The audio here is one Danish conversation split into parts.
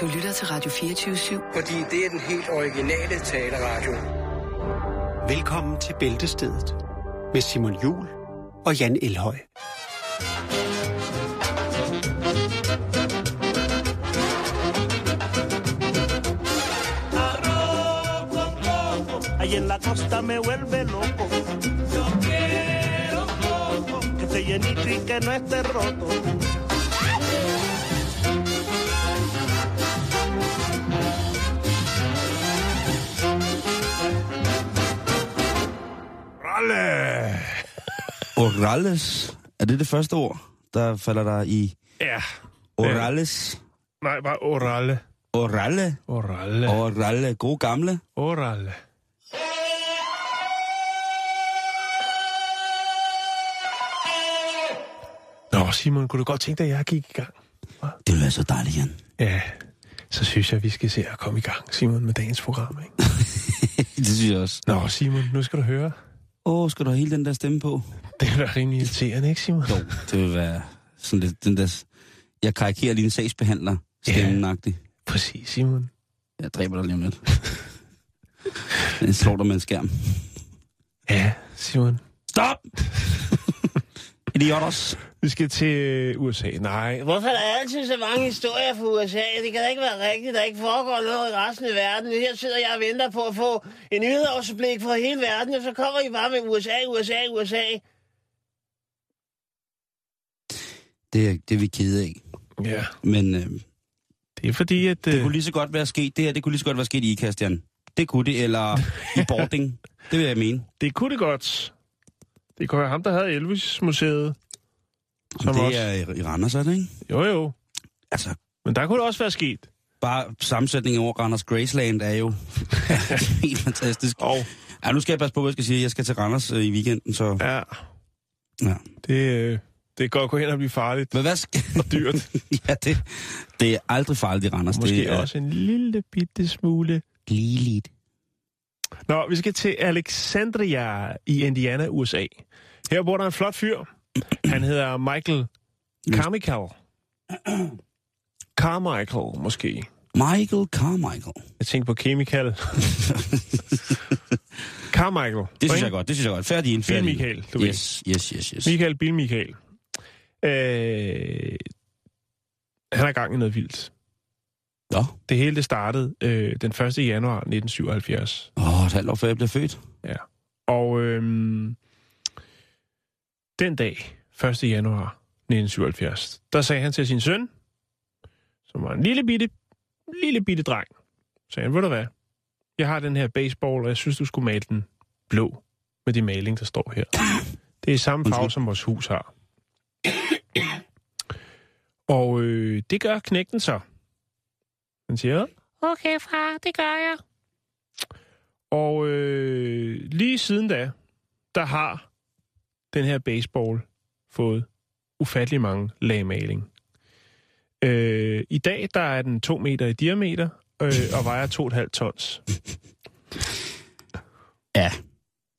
Du lytter til Radio 24-7. Fordi det er den helt originale taleradio. Velkommen til Bæltestedet med Simon Jul og Jan Elhøj. Ahí en la costa me vuelve loco. Yo quiero coco. Que esté llenito y que no esté roto. Ralle! Orales. Er det det første ord, der falder der i Ja. Orales? Nej, bare oralle. Oralle? Oralle. Oralle. God gamle. Oralle. Nå, Simon, kunne du godt tænke dig, at jeg gik i gang? Det vil være så dejligt, Jan. Ja, så synes jeg, vi skal se at komme i gang, Simon, med dagens program, ikke? det synes jeg også. Nå, Simon, nu skal du høre. Åh, skal du have hele den der stemme på? Det vil være rimelig irriterende, ikke, Simon? Jo, det vil være sådan lidt, den der... Jeg karikerer lige en sagsbehandler, stemmenagtig. Præcis, Simon. Jeg dræber dig lige om lidt. Den slår dig med en skærm. Ja, Simon. Stop! Idiotos. Vi skal til USA. Nej, Hvorfor er der altid så mange historier fra USA? Det kan da ikke være rigtigt, der ikke foregår noget i resten af verden. Her sidder jeg og venter på at få en nyhedsoverblik for hele verden, og så kommer I bare med USA, USA, USA. Det, er- det er vi kede af. ja, Men øh, det er fordi, at... det Øh, kunne lige så godt være sket. Det her, det kunne lige så godt være sket i IKAST, Jan. Det kunne det, eller i boarding. Det vil jeg mene. det kunne det godt. Det kunne være ham, der havde Elvis-museet. Som det også- er i, Randers, er det ikke? Jo, jo. Altså, Men der kunne det også være sket. bare sammensætningen over Randers Graceland er jo helt fantastisk. Og Ja, nu skal jeg passe på, hvad jeg skal sige. Jeg skal til Randers øh, i weekenden, så... ja, Ja. det, øh, det kan godt gå hen og blive farligt Men hvad skal... og dyrt. ja, det, det er aldrig farligt i Randers. Måske det er også en lille bitte smule. ligeligt. Nå, vi skal til Alexandria i Indiana, USA. Her bor der en flot fyr. Han hedder Michael Carmichael. Carmichael, måske. Michael Carmichael. Jeg tænker på Chemical. Carmichael. Det synes jeg godt, det synes jeg godt. Færdig Bil færdig. Michael, du ved. Yes, yes, yes, yes. Michael Bil Michael. Øh, han er gang i noget vildt. Nå, Det hele det startede øh, den 1. januar 1977. åh, et halvt år før jeg blev født. Og øhm, den dag, 1. januar 1977, der sagde han til sin søn, som var en lille bitte, lille bitte dreng, sagde han, ved du hvad, jeg har den her baseball, og jeg synes, du skulle male den blå med de maling, der står her. Det er samme farve, som vores hus har. Og øh, det gør knægten så. Han siger, okay far, det gør jeg. Og øh, lige siden da, der har den her baseball fået ufattelig mange lag maling. Øh, I dag, der er den 2 meter i diameter øh, og vejer 2,5 tons. Ja,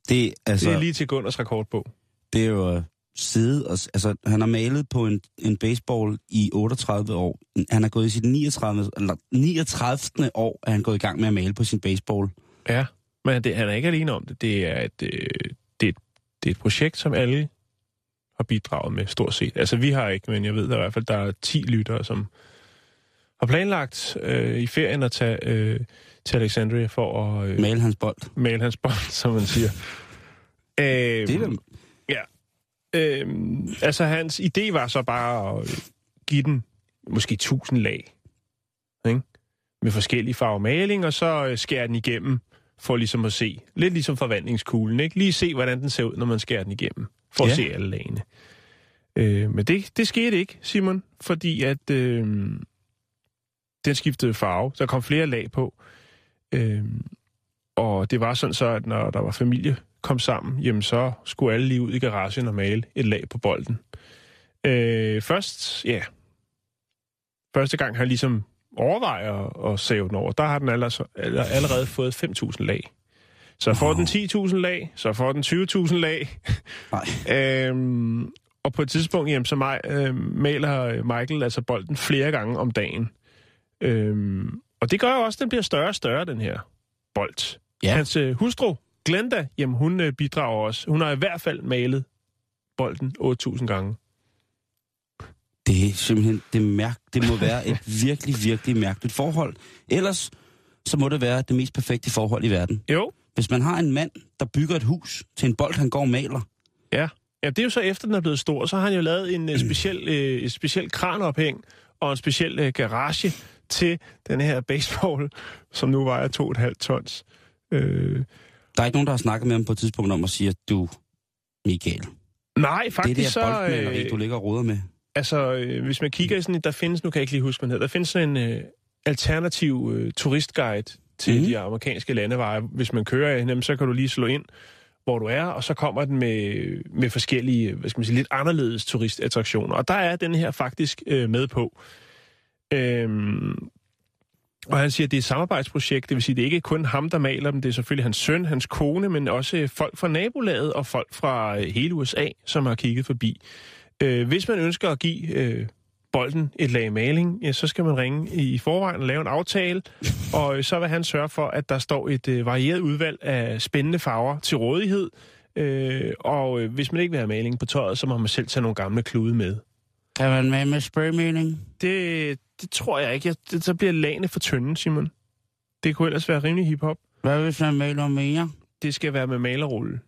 det, altså, Det er lige til Gunners rekordbog. det er jo at sidde og... Altså, han har malet på en, en baseball i 38 år. Han er gået i sit 39. Eller 39. år, er han gået i gang med at male på sin baseball. Ja, men det, han er ikke alene om det. Det er, et, øh, det, er et, det er et projekt, som alle har bidraget med, stort set. Altså, vi har ikke, men jeg ved at i hvert fald, der er 10 lyttere, som har planlagt øh, i ferien at tage øh, til Alexandria for at øh, Male hans bold. male hans bånd, som man siger. Øh, Det er da, øh, altså, hans idé var så bare at give den måske 1000 lag. Ikke? Med forskellige farver maling, og så øh, skære den igennem, for ligesom at se. Lidt ligesom forvandlingskuglen, ikke? Lige se, hvordan den ser ud, når man skærer den igennem. For at Ja. se alle lagene. Øh, men det, det skete ikke, Simon, fordi at øh, den skiftede farve. Der kom flere lag på. Øh, og det var sådan så, at når der var familie kom sammen, jamen så skulle alle lige ud i garagen og male et lag på bolden. Øh, først, ja, første gang han ligesom overvejer at, save den over, der har den allerede, allerede fået 5.000 lag. Så får den 10.000 lag, så får den 20.000 lag. Nej. øhm, og på et tidspunkt, jamen, så mig, øh, maler Michael altså bolden flere gange om dagen. Øhm, og det gør jo også, at den bliver større og større, den her bold. Ja. Hans øh, hustru, Glenda, jamen hun øh, bidrager også. Hun har i hvert fald malet bolden 8.000 gange. Det er simpelthen, det, mærk, det må være et virkelig, virkelig mærkeligt forhold. Ellers, så må det være det mest perfekte forhold i verden. Jo, Hvis man har en mand, der bygger et hus til en bold, han går og maler. ja. Ja, det er jo så efter, den er blevet stor, så har han jo lavet en øh, speciel, øh, speciel kranophæng og en speciel øh, garage til den her baseball, som nu vejer 2,5 tons. Øh, Der er ikke nogen, der har snakket med ham på et tidspunkt om at sige, at du, Michael, nej, det er faktisk det her så... Øh, du ligger og roder med. Altså, øh, hvis man kigger i sådan, en- der findes, nu kan jeg ikke lige huske, hvad der findes sådan en øh, alternativ øh, turistguide til mm. de amerikanske landeveje. Hvis man kører i dem, så kan du lige slå ind, hvor du er, og så kommer den med, med forskellige, hvad skal man sige, lidt anderledes turistattraktioner. Og der er den her faktisk øh, med på. Øhm, og han siger, at det er et samarbejdsprojekt, det vil sige, det er ikke kun ham, der maler dem, det er selvfølgelig hans søn, hans kone, men også øh, folk fra nabolaget og folk fra øh, hele USA, som har kigget forbi. Øh, hvis man ønsker at give øh, bolden et lag maling, ja, så skal man ringe i forvejen og lave en aftale, og øh, så vil han sørge for, at der står et øh, varieret udvalg af spændende farver til rådighed, øh, og øh, hvis man ikke vil have maling på tøjet, så må man selv tage nogle gamle klude med. Kan man med med spraymaling? Det, det tror jeg ikke. Jeg, det, så bliver lagene for tynde, Simon. Det kunne ellers være rimelig hiphop. Hvad hvis man maler mere? Det skal være med malerrulle.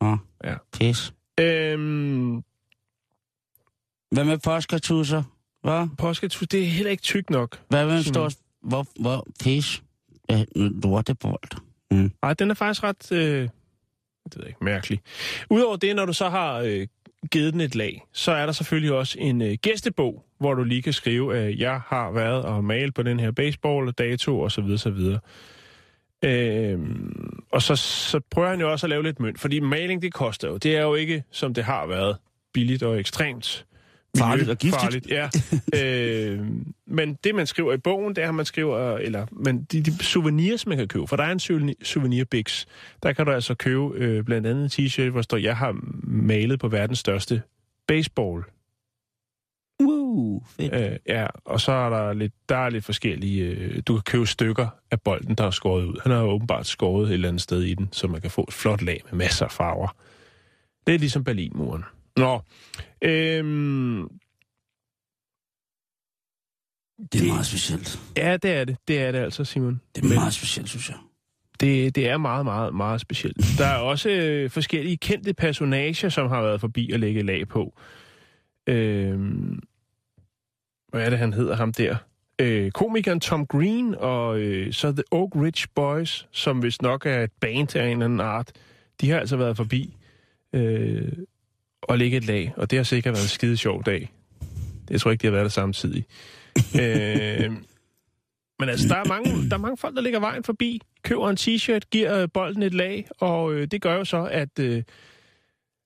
Åh, Ja. pis. Øhm, Hvad med påskatusser? Hvad? påsketus, det er heller ikke tyk nok. Hvad med en stor... Hvor, hvor, pis? Lortebold. Mm. Nej, den er faktisk ret, øh, det ved jeg ikke, mærkelig. Udover det, når du så har øh, givet den et lag, så er der selvfølgelig også en øh, gæstebog, hvor du lige kan skrive, at øh, jeg har været og malet på den her baseball, dato og så videre, så videre. Øh, og så, så prøver han jo også at lave lidt mønt, fordi maling, det koster jo. Det er jo ikke, som det har været, billigt og ekstremt Farligt og giftigt. Farligt, ja. øh, men det, man skriver i bogen, det er, at man skriver, eller men de, de souvenirs, man kan købe, for der er en souvenir, souvenirbiks. Der kan du altså købe øh, blandt andet en t-shirt, hvor står, jeg har malet på verdens største baseball. Woo, fedt. Øh, ja, og så er der lidt, der er lidt forskellige, øh, du kan købe stykker af bolden, der er skåret ud. Han har åbenbart skåret et eller andet sted i den, så man kan få et flot lag med masser af farver. Det er ligesom Berlinmuren. Nå, øhm, Det er meget specielt. Ja, det er det. Det er det altså, Simon. Det er meget specielt, synes jeg. Det, det er meget, meget, meget specielt. Der er også øh, forskellige kendte personager, som har været forbi og lægge lag på. Øhm, hvad er det, han hedder, ham der? Øh, komikeren Tom Green og øh, så The Oak Ridge Boys, som vist nok er et band af en eller anden art. De har altså været forbi øh, og lægge et lag, og det har sikkert været en skide sjov dag. Det jeg tror ikke, de har været der samtidig. øh, men altså, der er, mange, der er mange folk, der ligger vejen forbi, køber en t-shirt, giver øh, bolden et lag, og øh, det gør jo så, at, øh,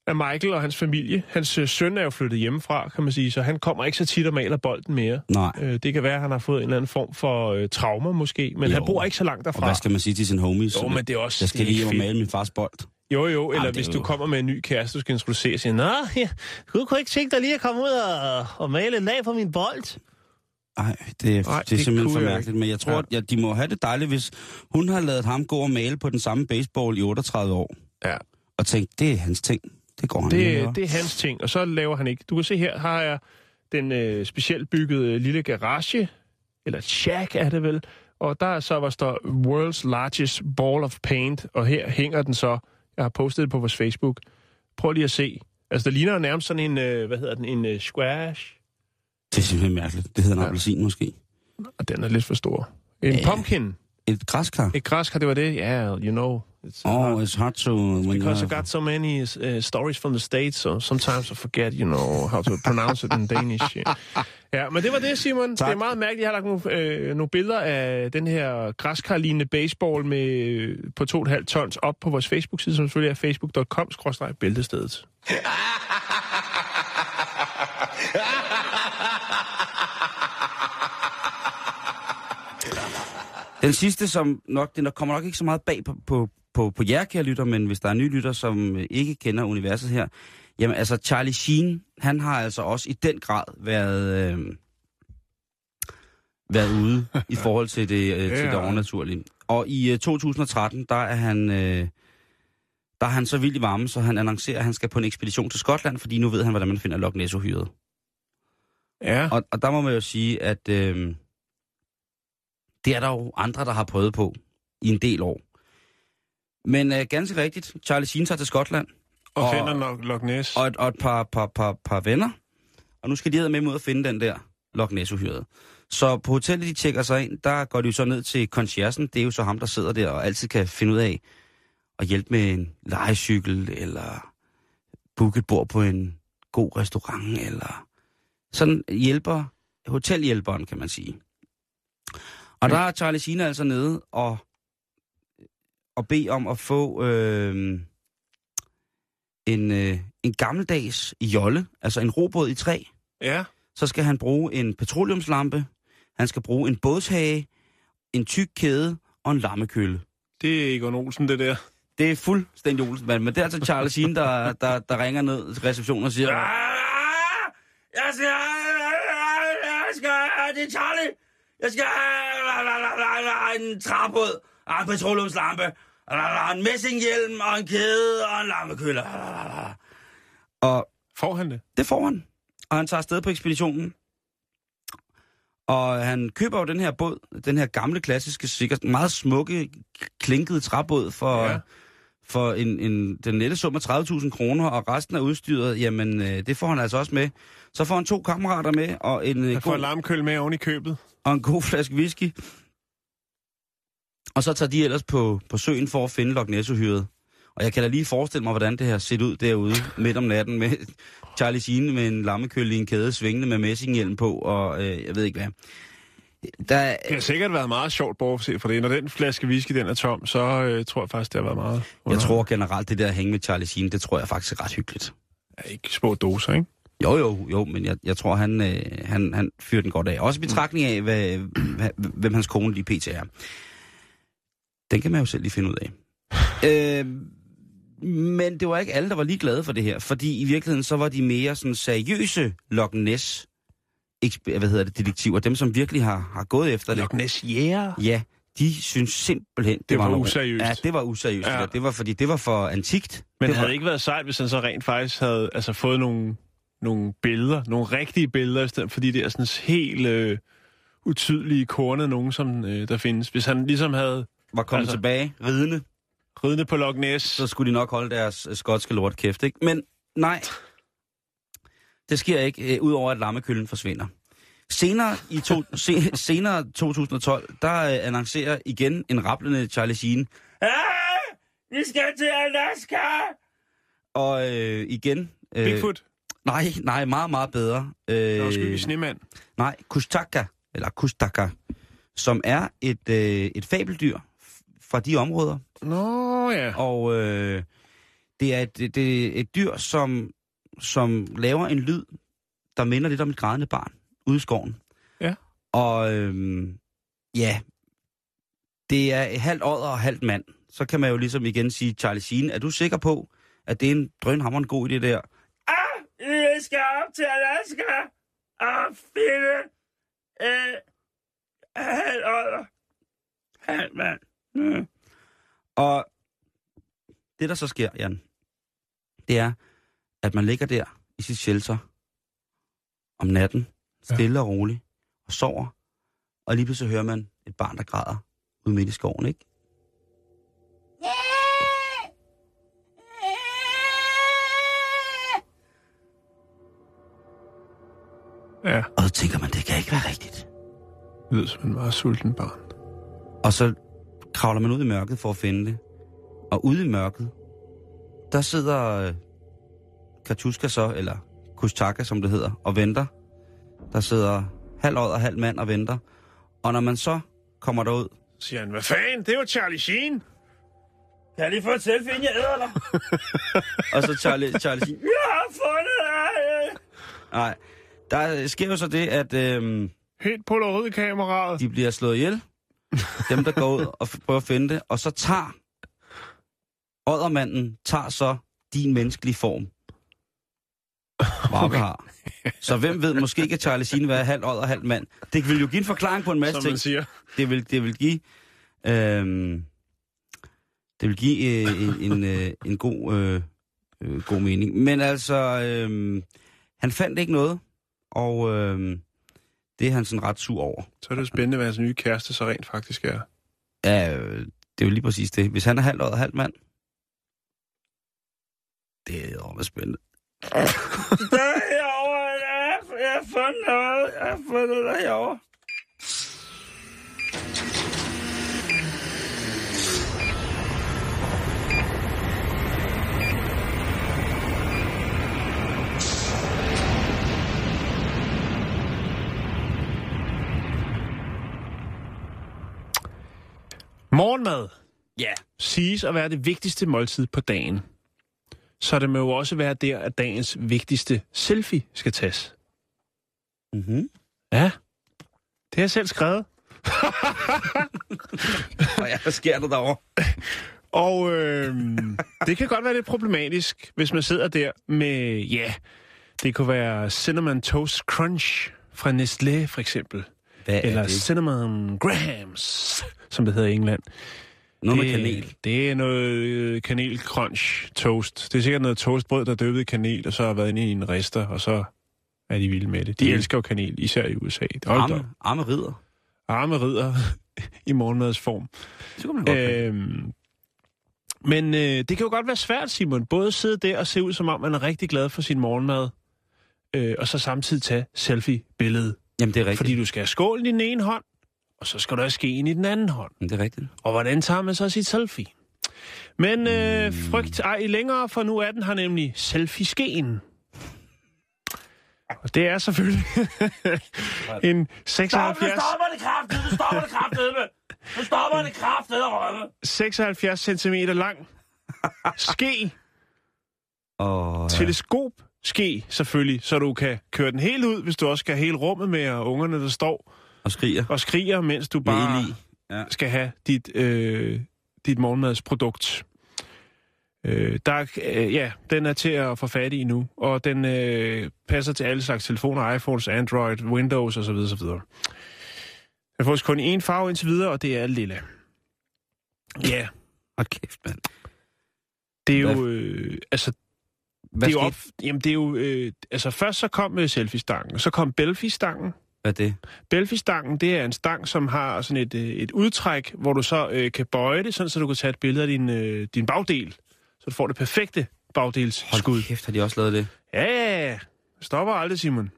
at Michael og hans familie, hans øh, søn er jo flyttet hjemmefra, kan man sige, så han kommer ikke så tit og maler bolden mere. Nej. Øh, det kan være, at han har fået en eller anden form for øh, traumer måske, men Jo. han bor ikke så langt Og derfra. hvad skal man sige til sin homies? Jo, men det er også Jeg skal det lige hjem og male min fars bold. Jo, jo, eller det er hvis jo- du kommer med en ny kæreste, du skal introducere, siger, Nå, ja, du kunne ikke tænke dig lige at komme ud og, og male en lag på min bold? Nej, det, er, Ej, det er det simpelthen kunne for jeg mærkeligt. Men jeg tror, Ja. at ja, de må have det dejligt, hvis hun har lavet ham gå og male på den samme baseball i 38 år. Ja. Og tænkt, det er hans ting. Det går han og Det, det er hans ting, og så laver han ikke. Du kan se her, har jeg den øh, specielt byggede lille garage, eller shack er det vel, og der er så, hvor står World's Largest Ball of Paint, og her hænger den så, jeg har postet det på vores Facebook. Prøv lige at se. Altså, der ligner jo nærmest sådan en, øh, hvad hedder den, en øh, squash, Det er simpelthen mærkeligt. Det hedder en Ja. appelsin måske. og den er lidt for stor. En Ja. pumpkin. Et græskar. Et græskar, det var det? Ja, yeah, you know. It's Oh, it's hard to... when Because I you're- got so many uh, stories from the States, so sometimes I forget, you know, how to pronounce it in Danish. Ja, men det var det, Simon. Tak. Det er meget mærkeligt. Jeg har lagt nogle, øh, nogle billeder af den her græskarlignende baseball med, øh, på 2,5 tons op på vores Facebook-side, som selvfølgelig er facebook.com-bæltestedet. Den sidste, som nok, det nok- kommer nok ikke så meget bag på, på, på, på jer, kære lytter, men hvis der er nye lytter, som øh, ikke kender universet her, jamen altså Charlie Sheen, han har altså også i den grad været, øh, været ude i forhold til det, øh, til det overnaturlige. Og i øh, 2013, der er han... Øh, der er han så vild i varme, så han annoncerer, at han skal på en ekspedition til Skotland, fordi nu ved han, hvordan man finder Loch Ness-uhyret. Ja. Og, og der må man jo sige, at øh, det er der jo andre, der har prøvet på i en del år. Men øh, ganske rigtigt, Charlie Sheen tager til Skotland, Og, og- finder nok Loch Ness. og et, og et par, par, par, par venner. Og nu skal de med mod at finde den der Loch Ness-uhyret. Så på hotellet, de tjekker sig ind, der går de jo så ned til conciergen. Det er jo så ham, der sidder der og altid kan finde ud af at hjælpe med en lejecykel, eller booke et bord på en god restaurant, eller sådan hjælper, hotelhjælperen, kan man sige. Og der er Charlie Sheen altså nede og, og bede om at få øh, en, øh, en gammeldags jolle, altså en robåd i træ. Ja. Så skal han bruge en petroleumslampe, han skal bruge en bådshage, en tyk kæde og en lammekølle. Det er Egon Olsen, det der. Det er fuldstændig Olsen, men det er altså Charles Sheen, der, der, der ringer ned til receptionen og siger, "Ah, jeg skal, jeg skal, det er Charlie, jeg skal en træbåd, og en petroleumslampe, en messinghjelm og en kæde og en lammekølle. Og Får han det? det får han. Og han tager afsted på ekspeditionen. Og han køber jo den her båd, den her gamle, klassiske, sikkert meget smukke, klinkede træbåd for, ja. for en, en, den nette sum af 30.000 kroner, og resten af udstyret, jamen, øh, det får han altså også med. Så får han to kammerater med, og en, øh, Han får god, en larmkøl med oven i købet. Og en god flaske whisky. Og så tager de ellers på, på søen for at finde Loch Ness-uhyret. Og jeg kan da lige forestille mig, hvordan det har set ud derude midt om natten med Charlie Sheen med en lammekølle i en kæde svingende med messinghjelm på, og øh, jeg ved ikke hvad. Der, Det har sikkert været meget sjovt, bortset for det. Når den flaske whisky den er tom, så øh, tror jeg faktisk, det har været meget jeg tror generelt, det der at hænge med Charlie Sheen, det tror jeg faktisk er ret hyggeligt. Ja, ikke små doser, ikke? Jo, jo, jo, men jeg, jeg tror, han, øh, han, han fyrer den godt af. Også i betragtning af, hvad, hvad, hvem hans kone lige pt. er. Den kan man jo selv lige finde ud af. øh, men det var ikke alle, der var lige glade for det her, fordi i virkeligheden så var de mere sådan seriøse Loch Ness hvad hedder det, detektiver, dem som virkelig har, har gået efter det. Loch Ness Jæger. Ja, de synes simpelthen, det, Det var noget- useriøst. Ja, det var useriøst. Ja. Det var fordi, det var for antikt. Men det havde var, ikke været sejt, hvis han så rent faktisk havde altså, fået nogle, nogle billeder, nogle rigtige billeder, i stedet for de der sådan helt øh, utydelige kornede nogen, som øh, der findes. Hvis han ligesom havde var kommet altså- tilbage, ridende, ridende på Loch Ness, så skulle de nok holde deres øh, skotske lort kæft, ikke? Men nej, det sker ikke, øh, udover at lammekøllen forsvinder. Senere i to, se, senere 2012, der øh, annoncerer igen en rapplende Charlie Sheen. Ah, vi skal til Alaska! Og øh, igen... Øh, Bigfoot, Nej, nej, meget, meget bedre. Øh, var skyld i snemand. Nej, Kustaka, eller Kustaka, som er et, øh, et fabeldyr fra de områder. Nå ja. Og øh, det er et, det, er et dyr, som, som laver en lyd, der minder lidt om et grædende barn ude i skoven. Ja. Og øh, ja, det er halvt odder og halvt mand. Så kan man jo ligesom igen sige, Charlie Sheen, er du sikker på, at det er en drønhammerende god idé der? Ah, jeg skal op til Alaska og finde øh, halvt Halvmand. Mm. Og det, der så sker, Jan, det er, at man ligger der i sit shelter om natten, stille og roligt, og sover, og lige pludselig hører man et barn, der græder ude midt i skoven, ikke? Ja, Og så tænker man, det kan ikke være rigtigt. det lyder som en meget sulten barn. Og så kravler man ud i mørket for at finde det. Og ude i mørket, der sidder øh, Katuska så, eller Kustaka, som det hedder, og venter. Der sidder halv og halv mand og venter. Og når man så kommer derud, siger han, hvad fanden, det var Charlie Sheen. Kan jeg lige få et selfie, inden jeg æder dig? og så Charlie, Charlie siger, jeg har fundet dig! Nej, der sker jo så det, at øhm, Helt polaroid-kameraet. de bliver slået ihjel. Dem, der går ud og prøver at finde det. Og så tager oddermanden tager så din menneskelige form. Barbie har. Så hvem ved, måske kan Charlie Sheen være halv åd og halv mand. Det vil jo give en forklaring på en masse Som ting. man siger. Det vil, det vil give... Øhm, det vil give øh, en, en, øh, en god, øh, øh, god mening. Men altså, øh, han fandt ikke noget, og øh, det er han sådan ret sur over. Så er det jo spændende, hvad hans nye kæreste så rent faktisk er. Ja, øh, det er jo lige præcis det. Hvis han er halv åd og halv mand, det er jo spændende. Derovre, jeg, jeg har fundet noget. Jeg har fundet noget herovre. Morgenmad Ja. siges at være det vigtigste måltid på dagen. Så det må jo også være der, at dagens vigtigste selfie skal tages. Mm-hmm. Ja, det har jeg selv skrevet. Og ja, hvad sker der derovre? Og øh, det kan godt være lidt problematisk, hvis man sidder der med, ja, det kunne være Cinnamon Toast Crunch fra Nestlé for eksempel. Hvad er Eller? Cinnamon Grams, som det hedder i England. Noget med det, kanel. Det er noget øh, kanel crunch toast. Det er sikkert noget toastbrød, der er døbet i kanel, og så har været inde i en rister, og så er de vilde med det. De Mm. elsker jo kanel, især i USA. Hold. Arme, arme ridder. Arme ridder i morgenmadsform. Det kunne man godt øh, Øhm, men øh, det kan jo godt være svært, Simon, både at sidde der og se ud, som om man er rigtig glad for sin morgenmad, øh, og så samtidig tage selfie-billedet. Jamen, det er rigtigt. Fordi du skal have skålen i den ene hånd, og så skal du have skeen i den anden hånd. Jamen, det er rigtigt. Og hvordan tager man så sit selfie? Men øh, frygt ej længere, for nu er den her nemlig selfie-skeen. Og det er selvfølgelig en 76... det kraftedeme! Nu stopper det kraftedeme! Nu stopper det kraftedeme, rømme! 76 cm lang ske, Og, ja. teleskop ske selvfølgelig, så du kan køre den helt ud, hvis du også skal have hele rummet med, og ungerne, der står og skriger. og skriger, mens du bare. Ja. skal have dit, øh, dit morgenmadsprodukt. Øh, der, er- øh, ja, den er til at få fat i nu, og den øh, passer til alle slags telefoner, iPhones, Android, Windows osv. osv. Den fås kun én farve indtil videre, og det er lilla. Ja, Hold kæft, mand. det er Hvad- jo... Øh, altså, Hvad det er jo op, jamen det er jo, øh, altså først så kom øh, selfie-stangen, så kom Belfi-stangen. Hvad er det? Belfi-stangen, det er en stang, som har sådan et, øh, et udtræk, hvor du så øh, kan bøje det, sådan så du kan tage et billede af din, øh, din bagdel. Så du får det perfekte bagdelsskud. Hold kæft, har de også lavet det? Ja. Stopper aldrig, Simon.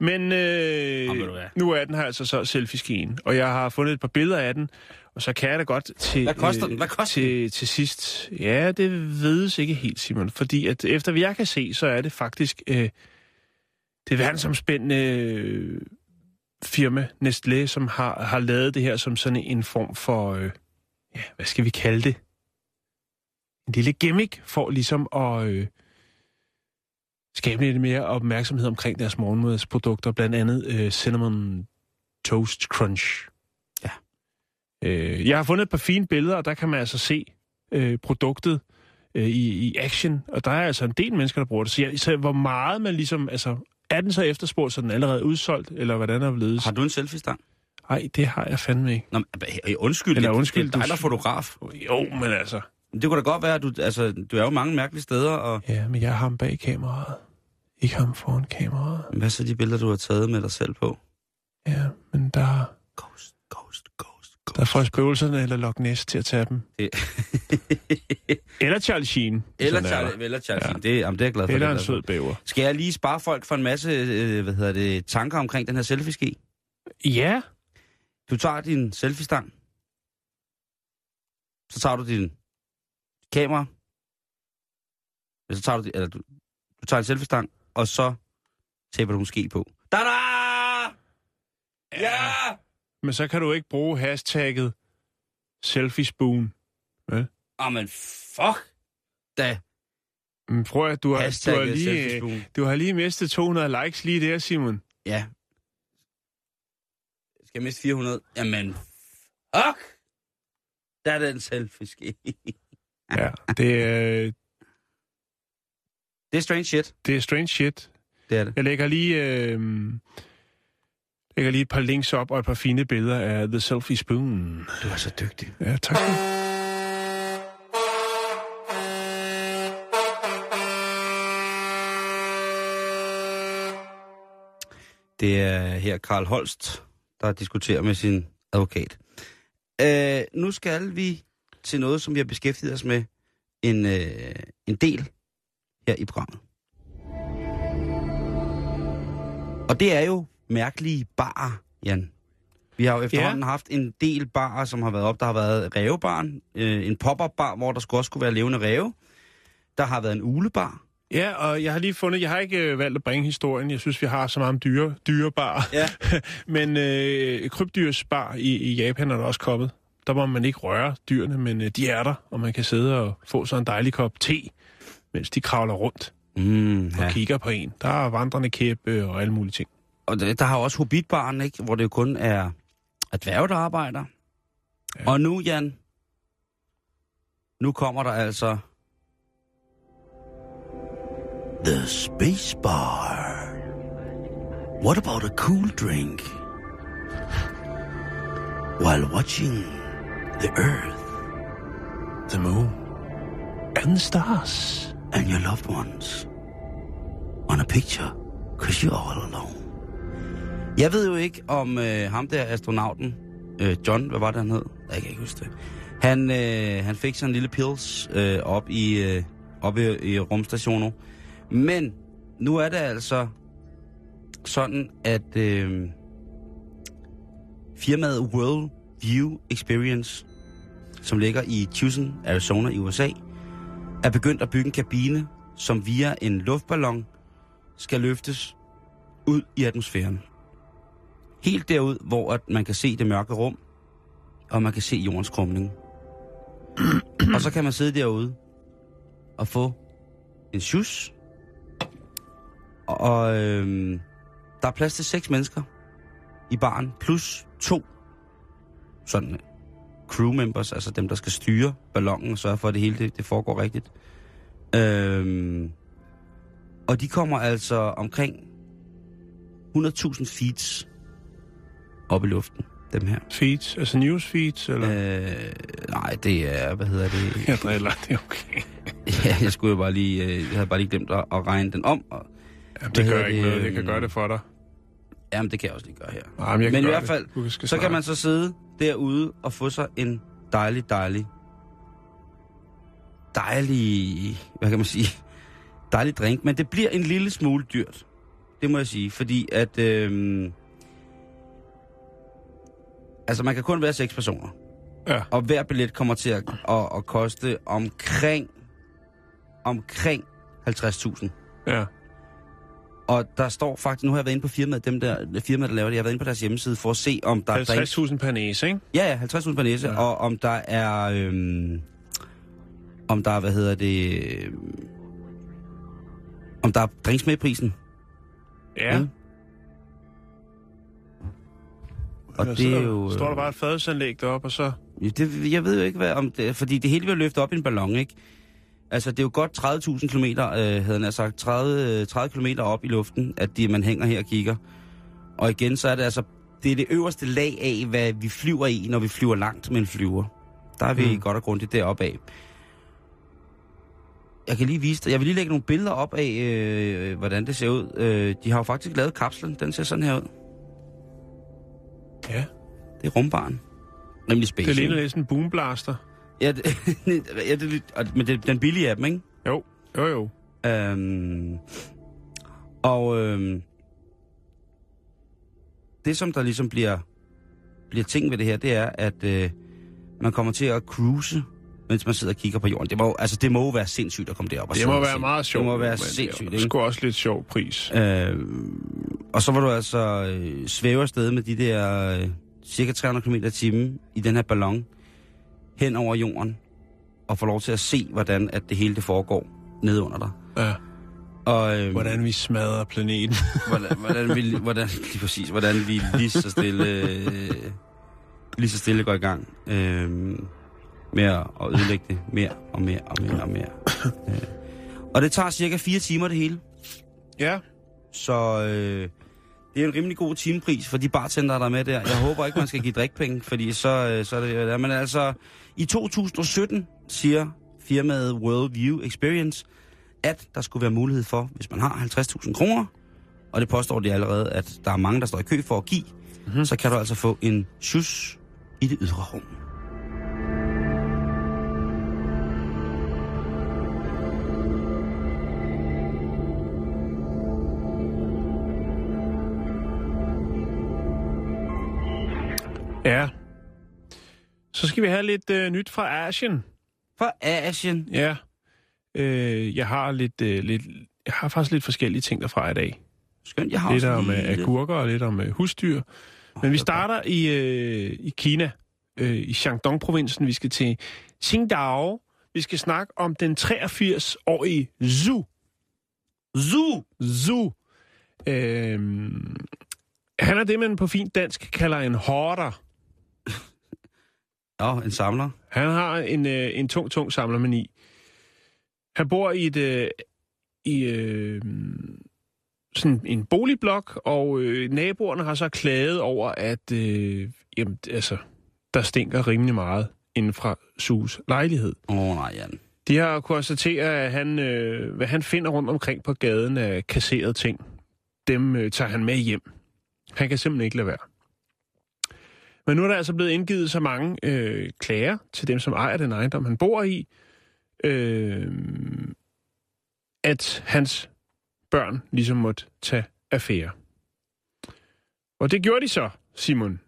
Men øh, nu er den her altså så selfie og jeg har fundet et par billeder af den, og så kan jeg da godt til, Hvad koster den? Hvad koster til, til sidst. Ja, det vedes ikke helt, Simon, fordi at efter hvad jeg kan se, så er det faktisk øh, det verdensomspændende øh, firma Nestlé, som har, har lavet det her som sådan en form for, øh, ja, hvad skal vi kalde det? En lille gimmick for ligesom at øh, skabe lidt mere opmærksomhed omkring deres morgenmadsprodukter, blandt andet øh, Cinnamon Toast Crunch. Øh, jeg har fundet et par fine billeder, og der kan man altså se øh, produktet øh, i, i action, og der er altså en del mennesker, der bruger det. Så, jeg, så hvor meget man ligesom, altså, er den så efterspurgt, så er den allerede udsolgt, eller hvordan er det? Har du en selfie-stang? Nej, det har jeg fandme ikke. Nå, men, undskyld, Eller undskyld, det er dig, der er fotograf. Jo, men altså... Det kunne da godt være, at du, altså, du er jo mange mærkelige steder, og Ja, men jeg har ham bag kameraet. Ikke ham foran kameraet. hvad er så de billeder, du har taget med dig selv på? Ja, men der, der får spøgelserne eller Loch Ness til at tage dem. Det- Eller Charlie Sheen. eller er der. eller Charlie Ja. ja. det, jamen, det er jeg glad for. Eller det er en sød bæver. Skal jeg lige spare folk for en masse øh, hvad hedder det, tanker omkring den her selfie-ski? Ja, Du tager din selfie-stang. Så tager du din kamera. Eller så tager du, eller du, du tager en selfie-stang, og så taber du en ski på. Da-da! Ja! Men så kan du ikke bruge hashtagget selfiespoon. Ah, men fuck da. Men prøv at du har, du, har lige, du har lige mistet 200 likes lige der, Simon. Ja. Skal jeg miste 400? Jamen, fuck! Der er den selfie-ski. Ja, det er, Det er strange shit. det er strange shit. Det er det. Jeg lægger lige, øh, lægger lige et par links op og et par fine billeder af The Selfie Spoon. Du er så dygtig. Ja, tak. Det er her Karl Holst, der diskuterer med sin advokat. Øh, nu skal vi til noget, som vi har beskæftiget os med en, øh, en del her i programmet. Og det er jo mærkelige barer, Jan. Vi har jo efterhånden ja. haft en del barer, som har været op. Der har været rævebaren, øh, en pop-up bar, hvor der skulle også skulle være levende ræve. Der har været en ulebar. Ja, og jeg har lige fundet, jeg har ikke øh, valgt at bringe historien. Jeg synes, vi har så meget om dyre, dyrebar. Ja. men øh, krybdyrsbar i, i Japan er der også kommet. Der må man ikke røre dyrene, men øh, de er der, og man kan sidde og få sådan en dejlig kop te, mens de kravler rundt Mm, og kigger på en. Der er vandrende kæppe og alle mulige ting. Og der, der har også Hobbitbaren, ikke? Hvor det jo kun er, er dværge, der arbejder. Ja. Og nu, Jan, nu kommer der altså... The Space Bar. What about a cool drink? While watching the Earth The moon and the stars. and your loved ones on a picture, cause you're all alone. Jeg ved jo ikke, om øh, ham der astronauten, øh, John, hvad var det, han hed? Jeg kan ikke huske det. Han, øh, han fik sådan en lille pills øh, op, i, øh, op i, i rumstationen. Men nu er det altså sådan, at øh, firmaet World View Experience, som ligger i Tucson, Arizona i USA, er begyndt at bygge en kabine, som via en luftballon skal løftes ud i atmosfæren. Helt derud, hvor at man kan se det mørke rum, og man kan se jordens krumning. og så kan man sidde derude og få en sjus. Og øhm, der er plads til seks mennesker i baren, plus to sådan crew members, altså dem, der skal styre ballonen og sørge for, at det hele det, det foregår rigtigt. Øhm, og de kommer altså omkring 100.000 feet op i luften, dem her. Feeds, altså news feeds, eller? Øh. Øh, nej, det er, hvad hedder det? Jeg driller, det er okay. ja, jeg skulle jo bare lige, øh, jeg havde bare lige glemt at, at regne den om. Og, Jamen, det gør ikke det, noget, jeg kan øhm, gøre det for dig. jamen, det kan jeg også lige gøre her. Nej, men jeg Men i hvert fald, det. Så kan man så sidde derude og få sig en dejlig, dejlig, dejlig, hvad kan man sige, dejlig drink. Men det bliver en lille smule dyrt. Det må jeg sige, fordi at, øhm, altså man kan kun være seks personer. Ja. Og hver billet kommer til at, at, at koste omkring, omkring 50.000. Ja. Og der står faktisk, nu har jeg været inde på firmaet, dem der, firmaet, der laver det, jeg har været inde på deres hjemmeside for at se, om der er drinks. 50.000 per næse, ikke? Ja, ja, 50.000 per næse, ja. og om der er, øhm, om der er, hvad hedder det, øhm, om der er drinks med i prisen. Ja. Mm. Og Ja, det er jo... Står der bare et fadelsanlæg deroppe, og så... øh, Det, jeg ved jo ikke, hvad, om det, fordi det hele bliver løftet op i en ballon, ikke? Altså, det er jo godt 30.000 km, øh, havde han sagt, 30, øh, 30 km op i luften, at de, man hænger her og kigger. Og igen, så er det altså, det er det øverste lag af, hvad vi flyver i, når vi flyver langt med en flyver. Der er vi Mm. mm. godt og grundigt deroppe af. Jeg kan lige vise dig, jeg vil lige lægge nogle billeder op af, øh, hvordan det ser ud. Øh, de har jo faktisk lavet kapslen, den ser sådan her ud. Ja. Det er rumbaren. Nemlig space. Det ligner sådan en boomblaster. Ja, det, ja det, men det den billige af dem, ikke? Jo, jo, jo. Øhm, og øhm, det, som der ligesom bliver, bliver ting ved det her, det er, at øh, man kommer til at cruise, mens man sidder og kigger på jorden. Det må, altså, det må jo være sindssygt at komme derop og Det må være meget sjovt. Det må være sindssygt, Det er ikke? sgu også lidt sjov pris. Øhm, og så var du altså øh, svæve afsted med de der øh, cirka 300 km i timen i den her ballon hen over jorden og få lov til at se, hvordan at det hele det foregår nede under dig. Ja. Og, øhm, Hvordan vi smadrer planeten. hvordan, hvordan, vi, hvordan, lige præcis, hvordan vi lige så stille, øh, lige så stille går i gang øh, med at, at ødelægge det mere og mere og mere og mere. Øh. Og det tager cirka fire timer det hele. ja. Så øh, det er en rimelig god timepris for de bartender, der er med der. Jeg håber ikke, man skal give drikpenge, fordi så, øh, så er det der. Men altså, i 2017 siger firmaet Worldview Experience, at der skulle være mulighed for, hvis man har 50.000 kroner, og det påstår de allerede, at der er mange, der står i kø for at give, mm-hmm. så kan du altså få en sjus i det ydre rum. Ja. Så skal vi have lidt øh, nyt fra Asien. For Asien. Ja. Øh, jeg har lidt, øh, lidt, jeg har faktisk lidt forskellige ting derfra i dag. Skønt, jeg har Lidt om øh, agurker og lidt om øh, husdyr. Men vi starter i, øh, i Kina, øh, i Shandong-provincen. Vi skal til Qingdao. Vi skal snakke om den 83-årige Zhu. Zoo! Zhu. Øh, han er det, man på fint dansk kalder en hoarder. Ja, en samler. Han har en, øh, en tung, tung samlermani. Han bor i et øh, i øh, sådan en boligblok, og øh, naboerne har så klaget over, at øh, jamen, altså, der stinker rimelig meget inden fra Sus lejlighed. Åh oh, nej, Jan. De har konstateret, at han, øh, hvad han finder rundt omkring på gaden af kasserede ting, dem øh, tager han med hjem. Han kan simpelthen ikke lade være. Men nu er der altså blevet indgivet så mange øh, klager til dem, som ejer den ejendom, han bor i, øh, at hans børn ligesom måtte tage affære. Og det gjorde de så, Simon.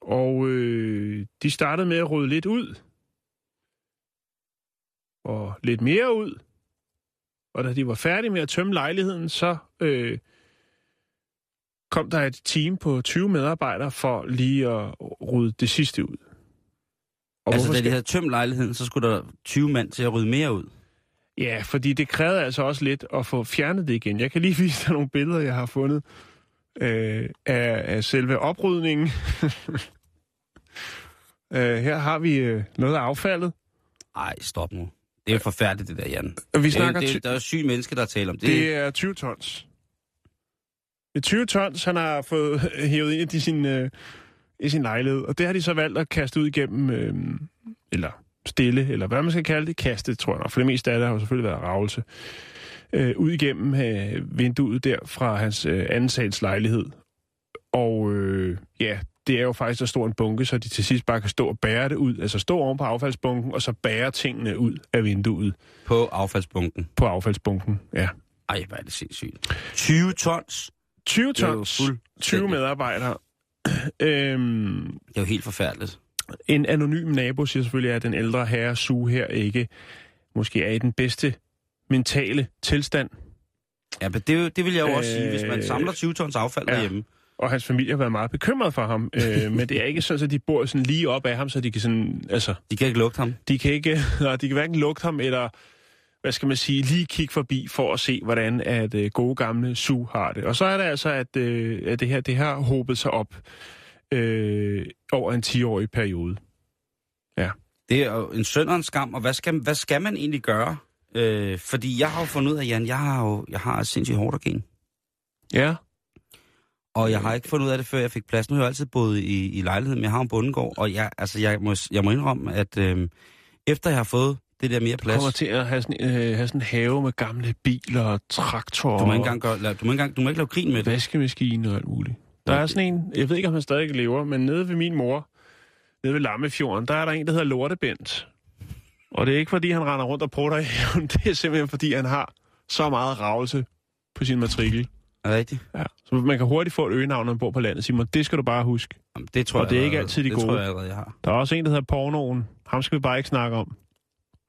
Og øh, de startede med at rydde lidt ud. Og lidt mere ud. Og da de var færdige med at tømme lejligheden, så øh, kom der et team på 20 medarbejdere for lige at rydde det sidste ud. Og Altså, da de havde tømt lejligheden, så skulle der 20 mand til at rydde mere ud. Ja, fordi det krævede altså også lidt at få fjernet det igen. Jeg kan lige vise dig nogle billeder, jeg har fundet øh, af, af selve oprydningen. øh, her har vi øh, noget af affaldet. Ej, stop nu. Det er forfærdeligt, det der, Jan. Vi Det, snakker det, ty- der er syge mennesker, der taler om det. det er 20 tons. Det er 20 tons, han har fået hævet ind i sin, øh, i sin lejlighed. Og det har de så valgt at kaste ud igennem, øh, eller stille, eller hvad man skal kalde det, kaste, tror jeg nok. For det meste af det har jo selvfølgelig været ravelse. Øh, ud igennem øh, vinduet der fra hans øh, anden sals lejlighed. Og øh, ja, det er jo faktisk så stor en bunke, så de til sidst bare kan stå og bære det ud. Altså stå oven på affaldsbunken, og så bære tingene ud af vinduet På affaldsbunken. på affaldsbunken. Ja. Ej, hvor er det sindssygt. 20 tons. 20 Det er jo tons, fuldstændig- 20 medarbejdere. øhm, Det er jo helt forfærdeligt. en anonym nabo siger selvfølgelig, at den ældre herre Su her ikke måske er i den bedste mentale tilstand. Ja, men det, det vil jeg jo også Øh, sige, hvis man samler 20 tons affald ja. derhjemme. Og hans familie har været meget bekymret for ham. øh, men det er ikke sådan, at de bor sådan lige op af ham, så de kan sådan, altså, De kan ikke lugte ham. de kan ikke, nej, de kan hverken lugte ham, eller, hvad skal man sige, lige kigge forbi for at se, hvordan at øh, gode gamle Su har det. Og så er det altså, at, øh, at det her det har hobet sig op øh, over en 10-årig periode. Det er jo en en skam, og hvad skal, hvad skal man egentlig gøre? Øh, fordi jeg har jo fundet ud af, Jan, jeg har jo jeg har sindssygt hårdt gen. Ja. Og jeg har ikke fundet ud af det, før jeg fik plads. Nu har jeg altid boet i, i lejligheden, men jeg har en bundegård, og jeg, altså, jeg, må, jeg må indrømme, at øh, efter jeg har fået det der mere plads, kommer til at have sådan, øh, have sådan en have med gamle biler og traktorer du må ikke engang, gøre, la- du må ikke engang, du må ikke lave grin med det. vaskemaskine og alt muligt. Der er sådan en, jeg ved ikke, om han stadig lever, men nede ved min mor, nede ved Lammefjorden, der er der en, der hedder Lortebent. Og det er ikke, fordi han render rundt og prutter i haven. Det er simpelthen, fordi han har så meget ravelse på sin matrikel. Er det rigtigt? Ja. Så man kan hurtigt få et øgenavn, når man bor på landet. Simon, det skal du bare huske. Jamen, det tror Og jeg det er ikke altid de det gode. tror jeg allerede, jeg har. Der er også en, der hedder Pornoen. Ham skal vi bare ikke snakke om.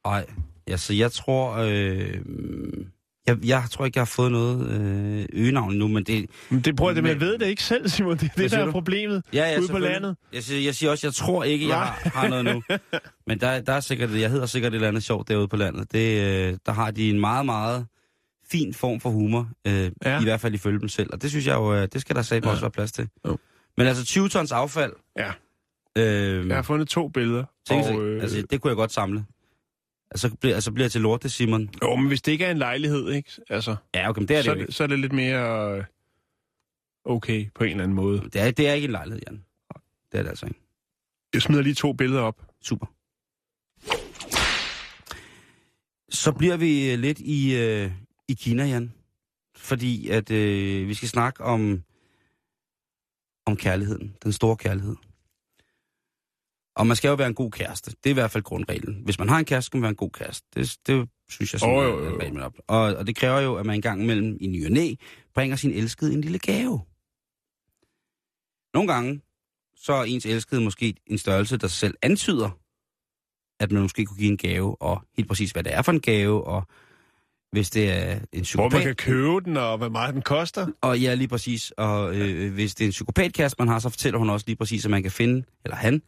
Nej, altså jeg tror... Øh, jeg, jeg tror ikke, jeg har fået noget øh, øgenavn nu, men det... Men det prøver det, men jeg ved det ikke selv, Simon. Det er det, der er du? problemet Ja, ja, ude på landet. Jeg siger, jeg siger også, jeg tror ikke, jeg har, har noget nu. Men der, der er sikkert, jeg hedder sikkert et eller andet sjovt derude på landet. Det, øh, der har de en meget, meget fin form for humor. Øh, Ja. I hvert fald ifølge dem selv. Og det synes jeg jo, øh, det skal der sagt Ja. også være plads til. Jo. Men altså 20 tons affald. Ja. Øh, Jeg har fundet to billeder. tænk, og, øh, altså, det kunne jeg godt samle. Altså, bliver, altså bliver til lorte, Simon. Jo, men hvis det ikke er en lejlighed, ikke? Altså, Ja, okay, men det er det så, jo er ikke. det, så er det lidt mere øh, okay på en eller anden måde. Det er, det er ikke en lejlighed, Jan. Det er det altså ikke. Jeg smider lige to billeder op. Super. Så bliver vi øh, lidt i, øh, i Kina, Jan. Fordi at øh, vi skal snakke om, om kærligheden. Den store kærlighed. Og man skal jo være en god kæreste. Det er i hvert fald grundreglen. Hvis man har en kæreste, skal man være en god kæreste. Det, det synes jeg sådan, oh, jo, jo, er op. Og, og det kræver jo, at man en gang imellem i ny og næ, bringer sin elskede en lille gave. Nogle gange, så er ens elskede måske en størrelse, der selv antyder, at man måske kunne give en gave, og helt præcis, hvad det er for en gave, og hvis det er en Hvor man psykopat... kan købe den, og hvad meget den koster. Og ja, lige præcis. Og øh, hvis det er en psykopatkæreste, man har, så fortæller hun også lige præcis, at man kan finde, eller han,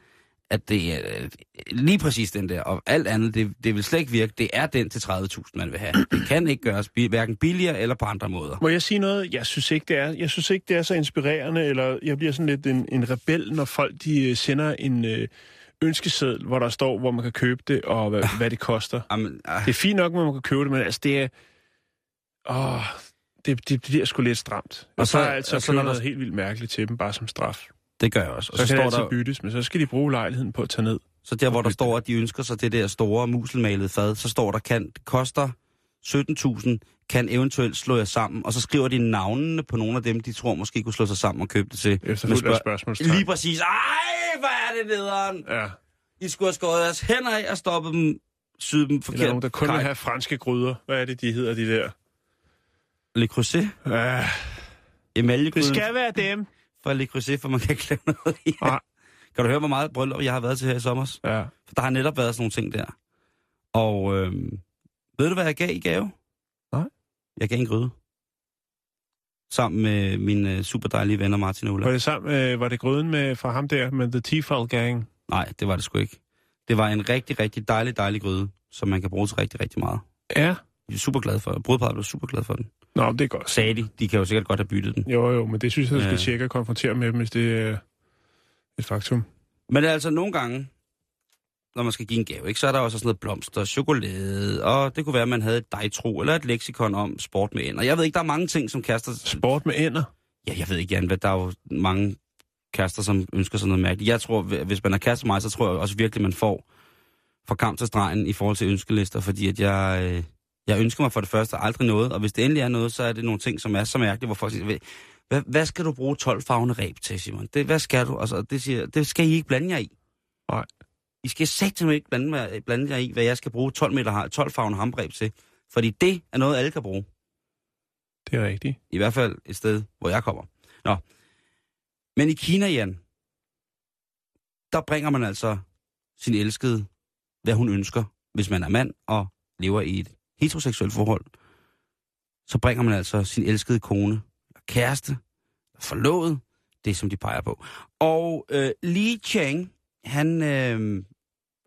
at det er øh, lige præcis den der. Og alt andet, det, det vil slet ikke virke. Det er den til 30.000, man vil have. Det kan ikke gøres hverken billigere eller på andre måder. Må jeg sige noget? Jeg synes ikke, det er, jeg synes ikke, det er så inspirerende, eller jeg bliver sådan lidt en, en rebel, når folk de øh, sender en øh, ønskeseddel, hvor der står, hvor man kan købe det, og hvad, hvad det koster. Jamen, ah, Det er fint nok, at man kan købe det, men altså, det er... Åh, det, det bliver sgu lidt stramt. Og Og så så- er jeg altid og så når der- noget helt vildt mærkeligt til dem, bare som straf. Det gør jeg også. Og Så, så, kan det står altid der, byttes, men så skal de bruge lejligheden på at tage ned. så der, hvor der står, at de ønsker sig det der store muselmalede fad, så står der, kan, det koster 17.000, kan eventuelt slå jer sammen. Og så skriver de navnene på nogle af dem, de tror måske kunne slå sig sammen og købe det til. Af spørg- spørgsmålstegn. Lige præcis. Ej, hvor er det nederen. Ja, I skulle have skåret deres hænder af og stoppet dem, syet dem forkert. eller nogen, der kun vil Kaj- have franske gryder. Hvad er det, de hedder, de der? Le Creuset. Ja, Emaljegryden det skal være dem. Fra Le Creuset, for man kan ikke lave noget i. Nej. Kan du høre, hvor meget bryllup jeg har været til her i sommer? Ja. For der har netop været sådan nogle ting der. Og øh, ved du, hvad jeg gav i gave? Nej. Jeg gav en gryde. Sammen med mine øh, super dejlige venner Martin og Ulla. Var det, sammen, øh, var det gryden med, fra ham der med The Tifal Gang? Nej, det var det sgu ikke. Det var en rigtig, rigtig dejlig, dejlig gryde, som man kan bruge til rigtig, rigtig meget. Ja. Jeg er super glad for det. Brudparret blev super glad for den. Nå, det er godt. Sagde de. De kan jo sikkert godt have byttet den. Jo, jo, men det synes jeg, du skal Ja. tjekke og konfrontere med dem, hvis det er et faktum. Men altså nogle gange, når man skal give en gave, ikke, så er der også sådan noget blomster, chokolade, og det kunne være, at man havde et dejtro eller et leksikon om sport med ender. Jeg ved ikke, der er mange ting, som kærester... Sport med ender. Ja, jeg ved ikke, Jan, hvad der er jo mange kærester, som ønsker sig noget mærkeligt. Jeg tror, hvis man kæreste med mig, så tror jeg også virkelig, man får fra kamp til stregen i forhold til ønskelister, fordi at jeg, øh, jeg ønsker mig for det første aldrig noget, og hvis det endelig er noget, så er det nogle ting, som er så mærkelige, hvor folk siger, hvad, hvad skal du bruge 12 farvende ræb til, Simon? Det, hvad skal du? Altså, det, siger, det skal I ikke blande jer i. Nej. I skal simpelthen ikke blande, mig, blande jer i, hvad jeg skal bruge 12, meter, 12 farvende hambreb til. Fordi det er noget, alle kan bruge. Det er rigtigt. I hvert fald et sted, hvor jeg kommer. Nå. Men i Kina, Jan, der bringer man altså sin elskede, hvad hun ønsker, hvis man er mand og lever i et heteroseksuelt forhold. Så bringer man altså sin elskede kone, kæreste, forlovet, det som de peger på. Og øh, Li Chang, han øh,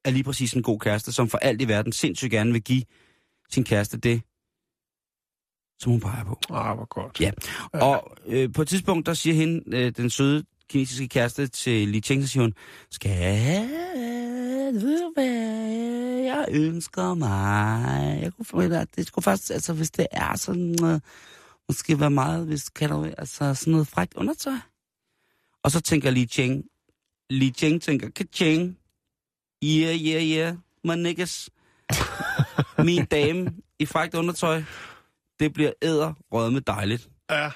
er lige præcis en god kæreste, som for alt i verden sindssygt gerne vil give sin kæreste det, som hun peger på. Ah, hvor godt. Ja. Og øh, på et tidspunkt, der siger hende, øh, den søde kinesiske kæreste til Li Cheng, så siger hun, skal du hvad jeg ønsker mig? Jeg kunne forvente, at det skulle faktisk, altså hvis det er sådan, øh, måske være meget, hvis kan du, altså sådan noget frækt undertøj. Og så tænker Li Cheng, Li Cheng tænker, ka-ching, yeah, yeah, yeah, my niggas. Min dame i frækt undertøj, det bliver æder med dejligt. Ja.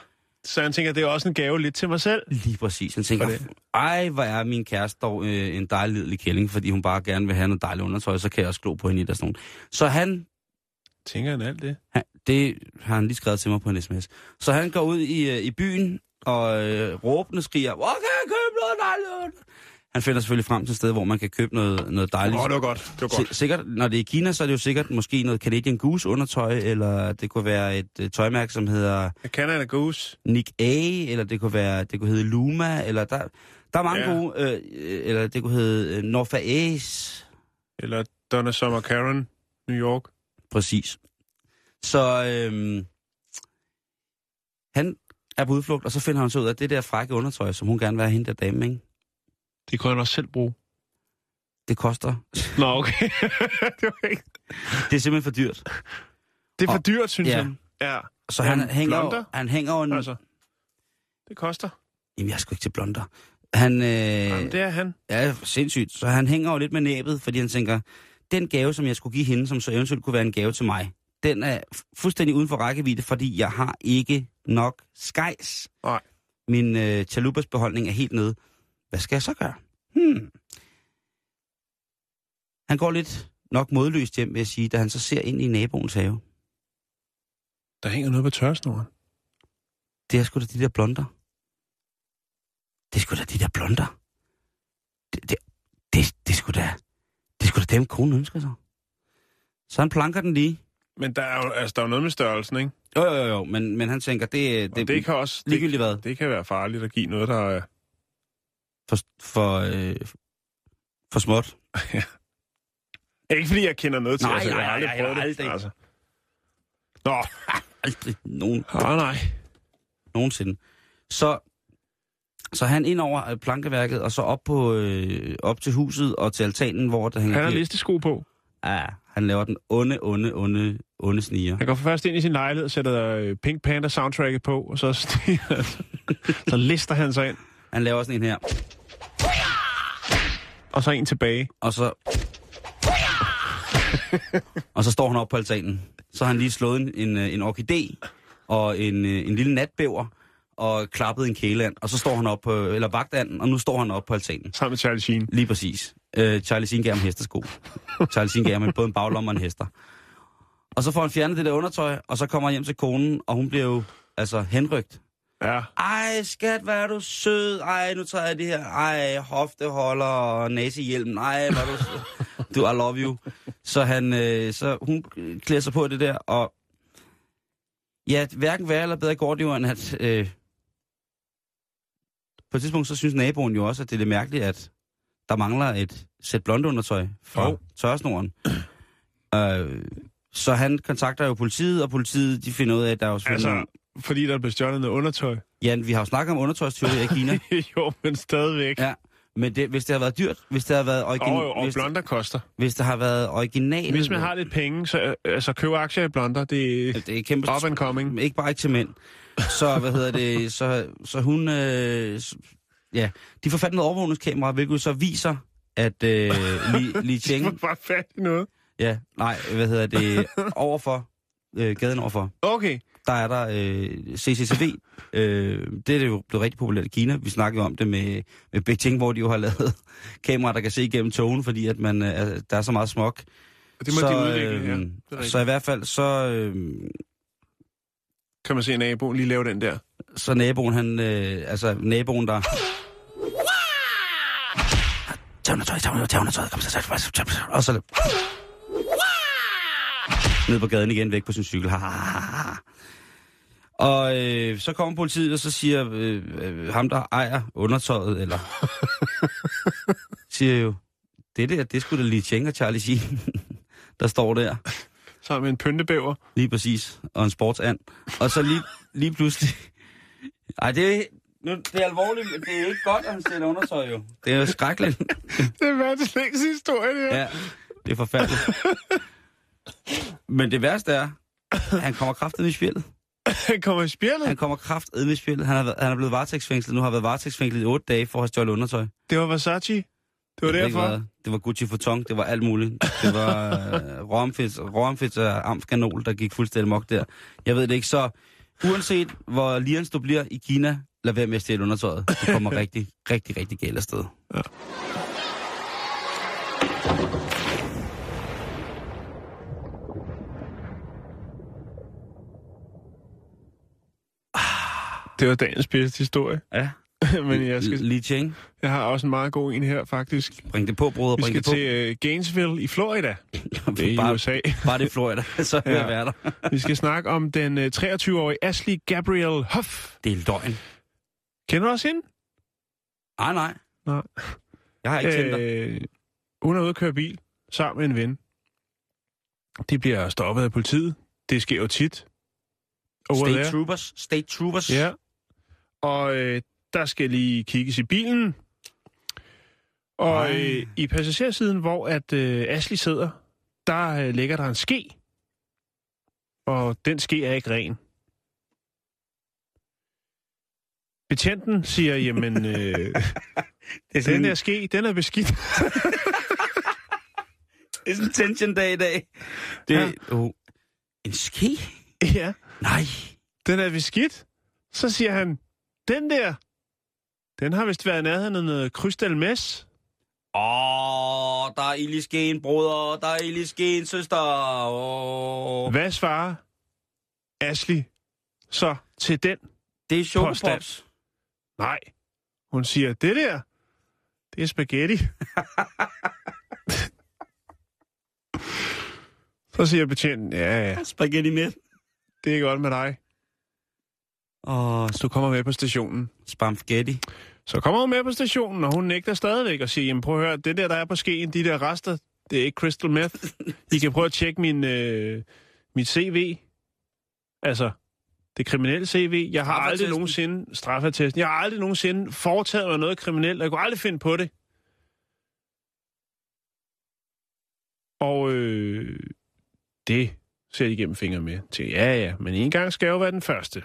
Så han tænker, det er også en gave lidt til mig selv. Lige præcis. Han tænker, ej, hvor er min kæreste dog øh, en dejlig lille kælling, fordi hun bare gerne vil have noget dejligt undertøj, så kan jeg også glo på hende i der sådan. Så han, Tænker han alt det? han, det har han lige skrevet til mig på en sms. Så han går ud i, øh, i byen og øh, råbende skriger, hvor kan jeg købe noget dejligt? Under-" Han finder selvfølgelig frem til et sted, hvor man kan købe noget, noget dejligt. Åh, oh, det var godt. Det var godt. Si- sikkert, når det er i Kina, så er det jo sikkert måske noget Canadian Goose undertøj, eller det kunne være et øh, tøjmærke, som hedder Canada Goose. Nick A, eller det kunne være, det kunne hedde Luma, eller der, der er mange Ja. gode, øh, øh, eller det kunne hedde øh, North Face, Eller Donna Summer Karen, New York. præcis. Så øhm, han er på udflugt, og så finder han så ud af det der frække undertøj, som hun gerne vil have hende der dame, ikke? Det kunne han også selv bruge. Det koster. Nå, okay. det, var ikke... Det er simpelthen for dyrt. det er for Og- dyrt, synes ja. han. Ja. Så han Jamen, hænger, blonder? han hænger en... Altså, det koster. Jamen, jeg sgu ikke til blonder. Han, øh, Jamen, det er han. Ja, sindssygt. Så han hænger jo lidt med næbet, fordi han tænker, den gave, som jeg skulle give hende, som så eventuelt kunne være en gave til mig, den er fu- fuldstændig uden for rækkevidde, fordi jeg har ikke nok skejs. Nej. Min øh, chalupas beholdning er helt nede. Hvad skal jeg så gøre? Hmm. Han går lidt nok modløst hjem, vil jeg sige, da han så ser ind i naboens have. Der hænger noget på tørsnoren. Det er sgu da de der blonder. Det er sgu da de der blonder. Det, det, det, det er sgu da... Det er sgu da dem, konen ønsker sig. Så han planker den lige. Men der er jo, altså, der er jo noget med størrelsen, ikke? Jo, jo, jo, jo, men, men han tænker, det, Det, det, det kan også... Det, ligegyldigt hvad, det kan være farligt at give noget, der er... for, for, øh, for småt. Ikke fordi jeg kender noget til, Nej, altså, jeg har nej, aldrig nej, prøvet det. aldrig. Altså. Nå, Aldrig nogen, ah, nej. nogensinde. Så, så han ind over øh, plankeværket, og så op, på, øh, op til huset og til altanen, hvor der hænger... Han har listesko på. Ja, han laver den onde, onde, onde, onde sniger. Han går først ind i sin lejlighed og sætter øh, Pink Panther soundtracket på, og så, så lister han sig ind, Han laver sådan en her, og så en tilbage. og så... og så står han op på altanen. Så har han lige slået en, en, øh, en orkidé og en, øh, en lille natbæver og klappet en kæleand. Og så står han op på, eller vagtanden, og nu står han op på altanen. Sammen med Charlie Sheen. Lige præcis. Øh, Charlie Sheen gav ham hestesko. Charlie Sheen gav ham både en baglomme og en hester. Og så får han fjernet det der undertøj, og så kommer han hjem til konen, og hun bliver jo altså henrygt. Ja, Ej, skat, hvad er du sød. Ej, nu tager jeg det her. Ej, hofteholder og nazihjelm. Ej, hvad er du sød. Du, I love you. Så, han, øh, så hun klæder sig på det der, og ja, hverken værre eller bedre går det jo, end at øh, på et tidspunkt, så synes naboen jo også, at det er lidt mærkeligt, at der mangler et sæt blondeundertøj fra Jo. tørresnoren. øh, så han kontakter jo politiet, og politiet de finder ud af, at der er jo altså, fordi der blev stjålet noget undertøj. Jan, vi har jo snakket om undertøjstyveri i Kina. jo, men stadigvæk. ja, men det, hvis det har været dyrt, hvis det har været origin, Og, og hvis, blonder koster. hvis det har været original... Hvis man har lidt penge, så altså, køb aktier i blonder. Det er det er kæmpe up and coming. ikke bare ikke til mænd. Så, hvad hedder det, så, så hun, øh, ja, de får fat noget overvågningskamera, hvilket så viser, at øh, Li, Li Det var Cheng, bare fat i noget. ja, nej, hvad hedder det, overfor, øh, gaden overfor, Okay. Der er der øh, CCTV. Øh, det er det jo blevet rigtig populært i Kina. Vi snakkede om det med, med Beijing, hvor de jo har lavet kameraer, der kan se igennem togen, fordi at man, øh, er- der er så meget smog. Det må så, de udvikle, ja. øh, rigtigt. så i hvert fald, så, øh, Kan man se naboen lige lave den der. så naboen, han, øh, altså naboen, der... Og så... Ned på gaden igen, væk på sin cykel. Ha, ha, ha. Og øh, så kommer politiet, og så siger øh, øh, ham, der ejer undertøjet, eller... siger jo, det der, det skulle da lige og Charlie Sheen, der står der. Sammen med en pyntebæver. Lige præcis. Og en sportsand. Og så lige, lige pludselig... Ej, det er, nu, det er alvorligt, men det er ikke godt, at han sætter undertøj, jo. Det er jo skrækkeligt. Det er verdens længste historie, det her. Ja, det er forfærdeligt. Men det værste er, at han kommer kraftet i spjældet. Han kommer i spjældet. Han kommer kraftet i spjældet. Han, har været, han er blevet varetægtsfængslet. Nu har været varetægtsfængslet i otte dage for at have stjålet undertøj. Det var Versace. Det var Jeg ikke derfor. hvad. Det var Gucci Vuitton, det var alt muligt. Det var uh, Romfits, Romfits og Amskanol, der gik fuldstændig mok der. Jeg ved det ikke, så uanset hvor lirens du bliver i Kina, lad være med at stjæle undertøjet. Du kommer rigtig, rigtig, rigtig galt afsted. Ja. Det var dagens bedste historie. Ja. Men jeg, skal, Li Cheng, jeg har også en meget god en her, faktisk. bring det på, bror, Vi bring skal det på. til uh, Gainesville i Florida. Det er i bare, USA. bare det Florida, så vil Ja. jeg være der. Vi skal snakke om den uh, 23-årige Ashley Gabrielle Huff. Det er løgn. Kender du også hende? Nej, nej. Nej. Jeg har ikke dig. Øh, hun er ude at køre bil sammen med en ven. De bliver stoppet af politiet. Det sker jo tit. Over State there. Troopers. State Troopers. Ja. Og øh, der skal lige kigges i bilen. Og øh, i passagersiden, hvor at øh, Ashley sidder, der øh, ligger der en ske. Og den ske er ikke ren. Betjenten siger, jamen, øh, Det er den sådan, der ske, den er beskidt. det er sådan en tension-dag i dag. Det, Ja. ja. oh, en ske? ja, Nej. den er beskidt. Så siger han, den der, den har vist været i nærheden af noget krystalmess. Åh, der er ild i skeen, broder. Der er ild i skeen, søster. Åh. Hvad svarer Ashley så til den? Det er chokopops. Nej. Hun siger, det der, det er spaghetti. så siger betjenten, ja, ja, Spaghetti med. det er godt med dig. Åh, Så du kommer med på stationen. spaghetti. Så kommer hun med på stationen, og hun nægter stadigvæk og siger, jamen prøv at høre, det der, der er på skeen, de der rester, det er ikke crystal meth. I kan prøve at tjekke min, øh, mit CV. Altså, det kriminelle CV. Jeg har aldrig nogensinde, straffeattesten, jeg har aldrig nogensinde foretaget mig noget kriminelt. Jeg kunne aldrig finde på det. Og øh, det ser de igennem fingre med. Til, ja, ja, men en gang skal jo være den første.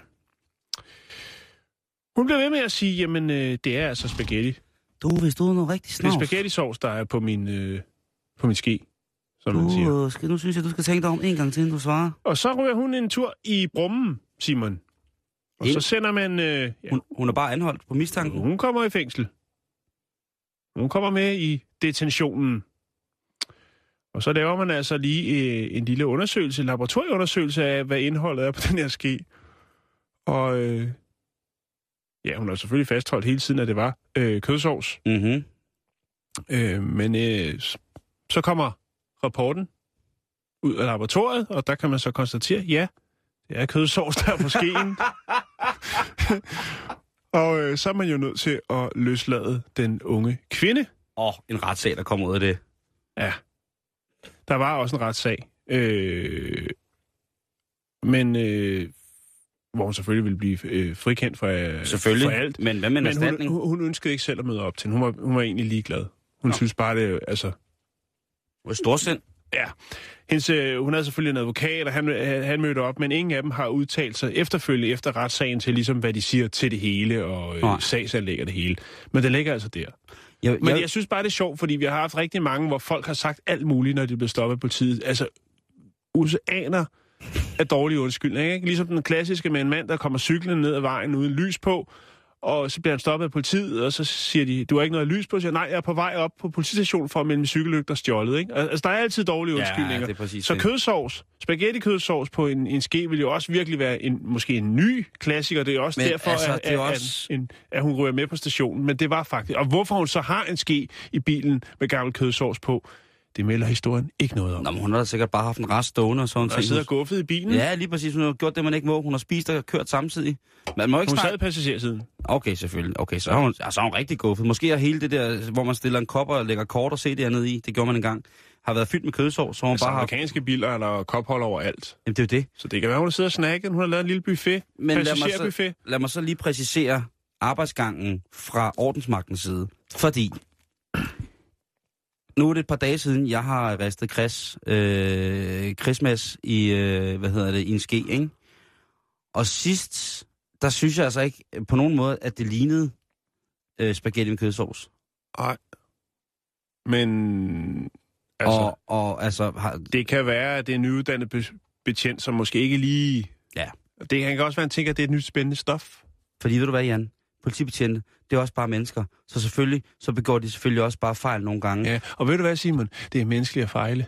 Hun bliver ved med at sige, jamen, øh, det er altså spaghetti. Du, hvis du er noget rigtig Det snavs. er spaghetti sauce, der er på min, øh, på min ske, som man siger. Du, øh, skal, nu synes jeg, du skal tænke dig om en gang til, inden du svarer. Og så ryger hun en tur i Brummen, Simon. Og Ind? så sender man... Øh, ja, Hun, hun er bare anholdt på mistanken. hun kommer i fængsel. Hun kommer med i detentionen. Og så laver man altså lige øh, en lille undersøgelse, laboratorieundersøgelse af, hvad indholdet er på den her ske. Og øh, ja, hun har selvfølgelig fastholdt hele tiden, at det var øh, kødsovs. Mm-hmm. Øh, men øh, så kommer rapporten ud af laboratoriet, og der kan man så konstatere, ja, det er kødsovs der er på skeen. og øh, så er man jo nødt til at løslade den unge kvinde. Åh, en retssag, der kommer ud af det. Ja, der var også en retssag. Øh, men øh, hvor hun selvfølgelig ville blive øh, frikendt for, øh, Selvfølgelig. for alt. Men hvad med en erstatning? hun, hun, ønskede ikke selv at møde op til. Hun var, hun var egentlig ligeglad. Hun Nå. synes bare, det altså, Hun er storsind. Ja. Hendes, øh, hun havde selvfølgelig en advokat, og han, øh, han mødte op, men ingen af dem har udtalt sig efterfølgende efter retssagen til, ligesom hvad de siger til det hele, og øh, sagsanlæg og det hele. Men det ligger altså der. Jeg, Men jeg, jeg synes bare, det er sjovt, fordi vi har haft rigtig mange, hvor folk har sagt alt muligt, når de bliver stoppet af politiet. Altså, oceaner af dårlige undskyldninger, ikke? Ligesom den klassiske med en mand, der kommer cyklende ned ad vejen uden lys på, og så bliver han stoppet af politiet, og så siger de, du har ikke noget lys på, så siger nej, jeg er på vej op på politistationen for at melde min cykellygter stjålet, ikke? Altså, der er altid dårlige undskyldninger. Ja, det er præcis Så kødsovs, spaghetti kødsovs på en, en ske vil jo også virkelig være en, måske en ny klassiker. Det er også Men derfor, altså, at, det er at, også- at, en, at hun ryger med på stationen. Men det var faktisk... Og hvorfor hun så har en ske i bilen med gammel kødsovs på, det melder historien ikke noget om. Nå, men hun har da sikkert bare haft en rest stående og sådan har siddet og guffet i bilen. Ja, lige præcis. Hun har gjort det, man ikke må. Hun har spist og kørt samtidig. Man må ikke Hun sad snakke... i passagersiden. Okay, selvfølgelig. Okay, så er hun, ja, så er hun rigtig guffet. Måske er hele det der, hvor man stiller en kop og lægger kort og CD'er ned i, det gjorde man engang, har været fyldt med kødsovs, så hun Altså, bare har... amerikanske biler eller kophold overalt. Jamen, det er jo det. Så det kan være, hun sidder og snakker. Hun har lavet en lille buffet. Men lad mig, Passagerbuffet. så, lad mig så lige præcisere arbejdsgangen fra ordensmagtens side. Fordi nu er det et par dage siden, jeg har ristet Chris, øh, Christmas i, øh, hvad hedder det, i en ske, ikke? Og sidst, der synes jeg altså ikke på nogen måde, at det lignede øh, spaghetti med kødsovs. Nej. Men... Altså, og, og altså, har, det kan være, at det er en nyuddannet be- betjent, som måske ikke lige... Ja. Det kan også være, at han tænker, at det er et nyt spændende stof. fordi ved du hvad, Jan? Politibetjente, det er også bare mennesker. Så selvfølgelig, så begår de selvfølgelig også bare fejl nogle gange. Ja, og ved du hvad, Simon? Det er menneskeligt at fejle.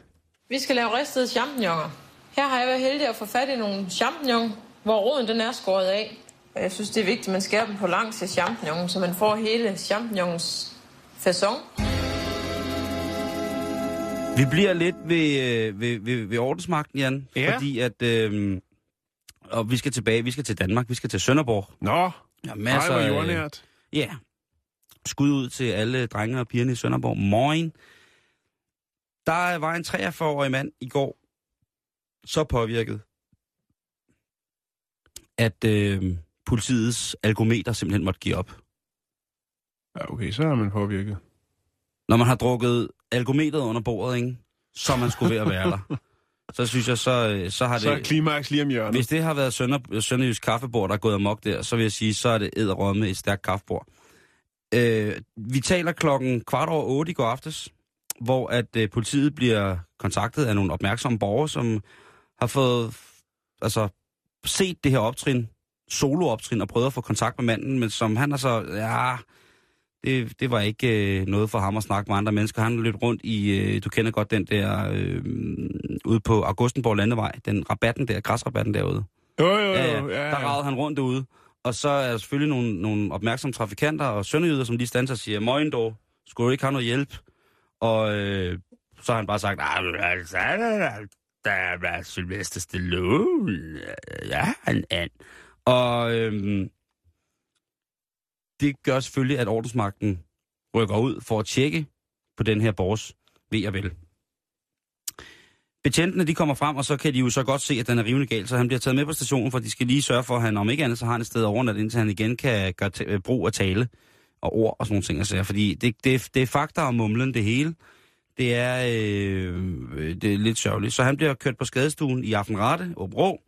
Vi skal lave ristede champignoner. Her har jeg været heldig at få fat i nogle champignon, hvor roden den er skåret af. Og jeg synes, det er vigtigt, at man skærer dem på langs til champignon, så man får hele champignons fasong. Vi bliver lidt ved, øh, ved, ved, ved ordensmagten, Jan. Ja. Fordi at... Øh, og vi skal tilbage, vi skal til Danmark, vi skal til Sønderborg. Nå, Ja, masser, Ej, hvor jordnært. Ja. Skud ud til alle drenge og pigerne i Sønderborg. Moin. Der var en 43-årig mand i går så påvirket, at øh, politiets algometer simpelthen måtte give op. Ja, okay, så er man påvirket. Når man har drukket algometeret under bordet, ikke? så man skulle ved at være der. Så synes jeg, så, øh, så har Så det... klimaks lige om hjørnet. Hvis det har været Sønder, Sønderjysk kaffebord, der er gået amok der, så vil jeg sige, så er det æderrømme et stærkt kaffebord. Øh, vi taler klokken kvart over otte i går aftes, hvor at øh, politiet bliver kontaktet af nogle opmærksomme borgere, som har fået altså, set det her optrin, solooptrin, og prøvet at få kontakt med manden, men som han er så, ja, det, det var ikke øh, noget for ham at snakke med andre mennesker. Han løb rundt i, øh, du kender godt den der, øh, ude på Augustenborg Landevej, den rabatten der, græsrabatten derude. Jo, jo, jo. Ja, ja. Der ragede han rundt derude. Og så er der selvfølgelig nogle, nogle opmærksomme trafikanter og sønderjyder, som lige standser og siger, Moin dog, skulle du ikke have noget hjælp? Og øh, så har han bare sagt, "Ah, men altså, der er Sylvester Stallone. Ja, han er. Og øhm, det gør selvfølgelig, at ordensmagten rykker ud for at tjekke på den her borgs ved og vel. Betjentene de kommer frem, og så kan de jo så godt se, at den er rivende gal, så han bliver taget med på stationen, for de skal lige sørge for, at han om ikke andet, så har han et sted overnat, indtil han igen kan gøre t- øh, brug af tale og ord og sådan nogle ting. Altså, fordi det, det, det er fakta og mumlen det hele. Det er, øh, øh det er lidt sørgeligt. Så han bliver kørt på skadestuen i Aftenrate, Åbro,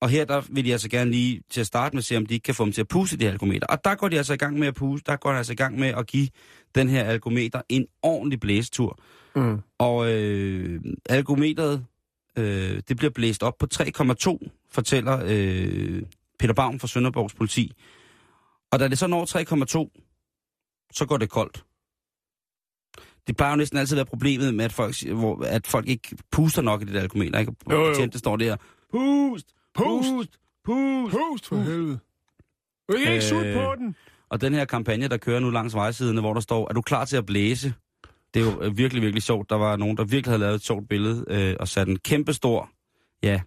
og her der vil de altså gerne lige til at starte med se, om de ikke kan få dem til at puste de her algometer. Og der går de altså i gang med at puste, der går de altså i gang med at give den her algometer en ordentlig blæstur. Mm. Og øh, algometeret, øh, det bliver blæst op på 3,2, fortæller øh, Peter Baum fra Sønderborgs politi. Og da det så når 3,2, så går det koldt. Det plejer jo næsten altid at være problemet med, at folk, hvor, at folk ikke puster nok i det der algometer. Ikke? Jo, jo. Betjente står der, pust, Pust! pust, pust. Pust for helvede. Du kan ikke Øh, på den. Og den her kampagne, der kører nu langs vejsiderne, hvor der står, er du klar til at blæse? Det er jo øh, virkelig, virkelig sjovt. Der var nogen, der virkelig havde lavet et sjovt billede øh, og sat en kæmpe stor, ja,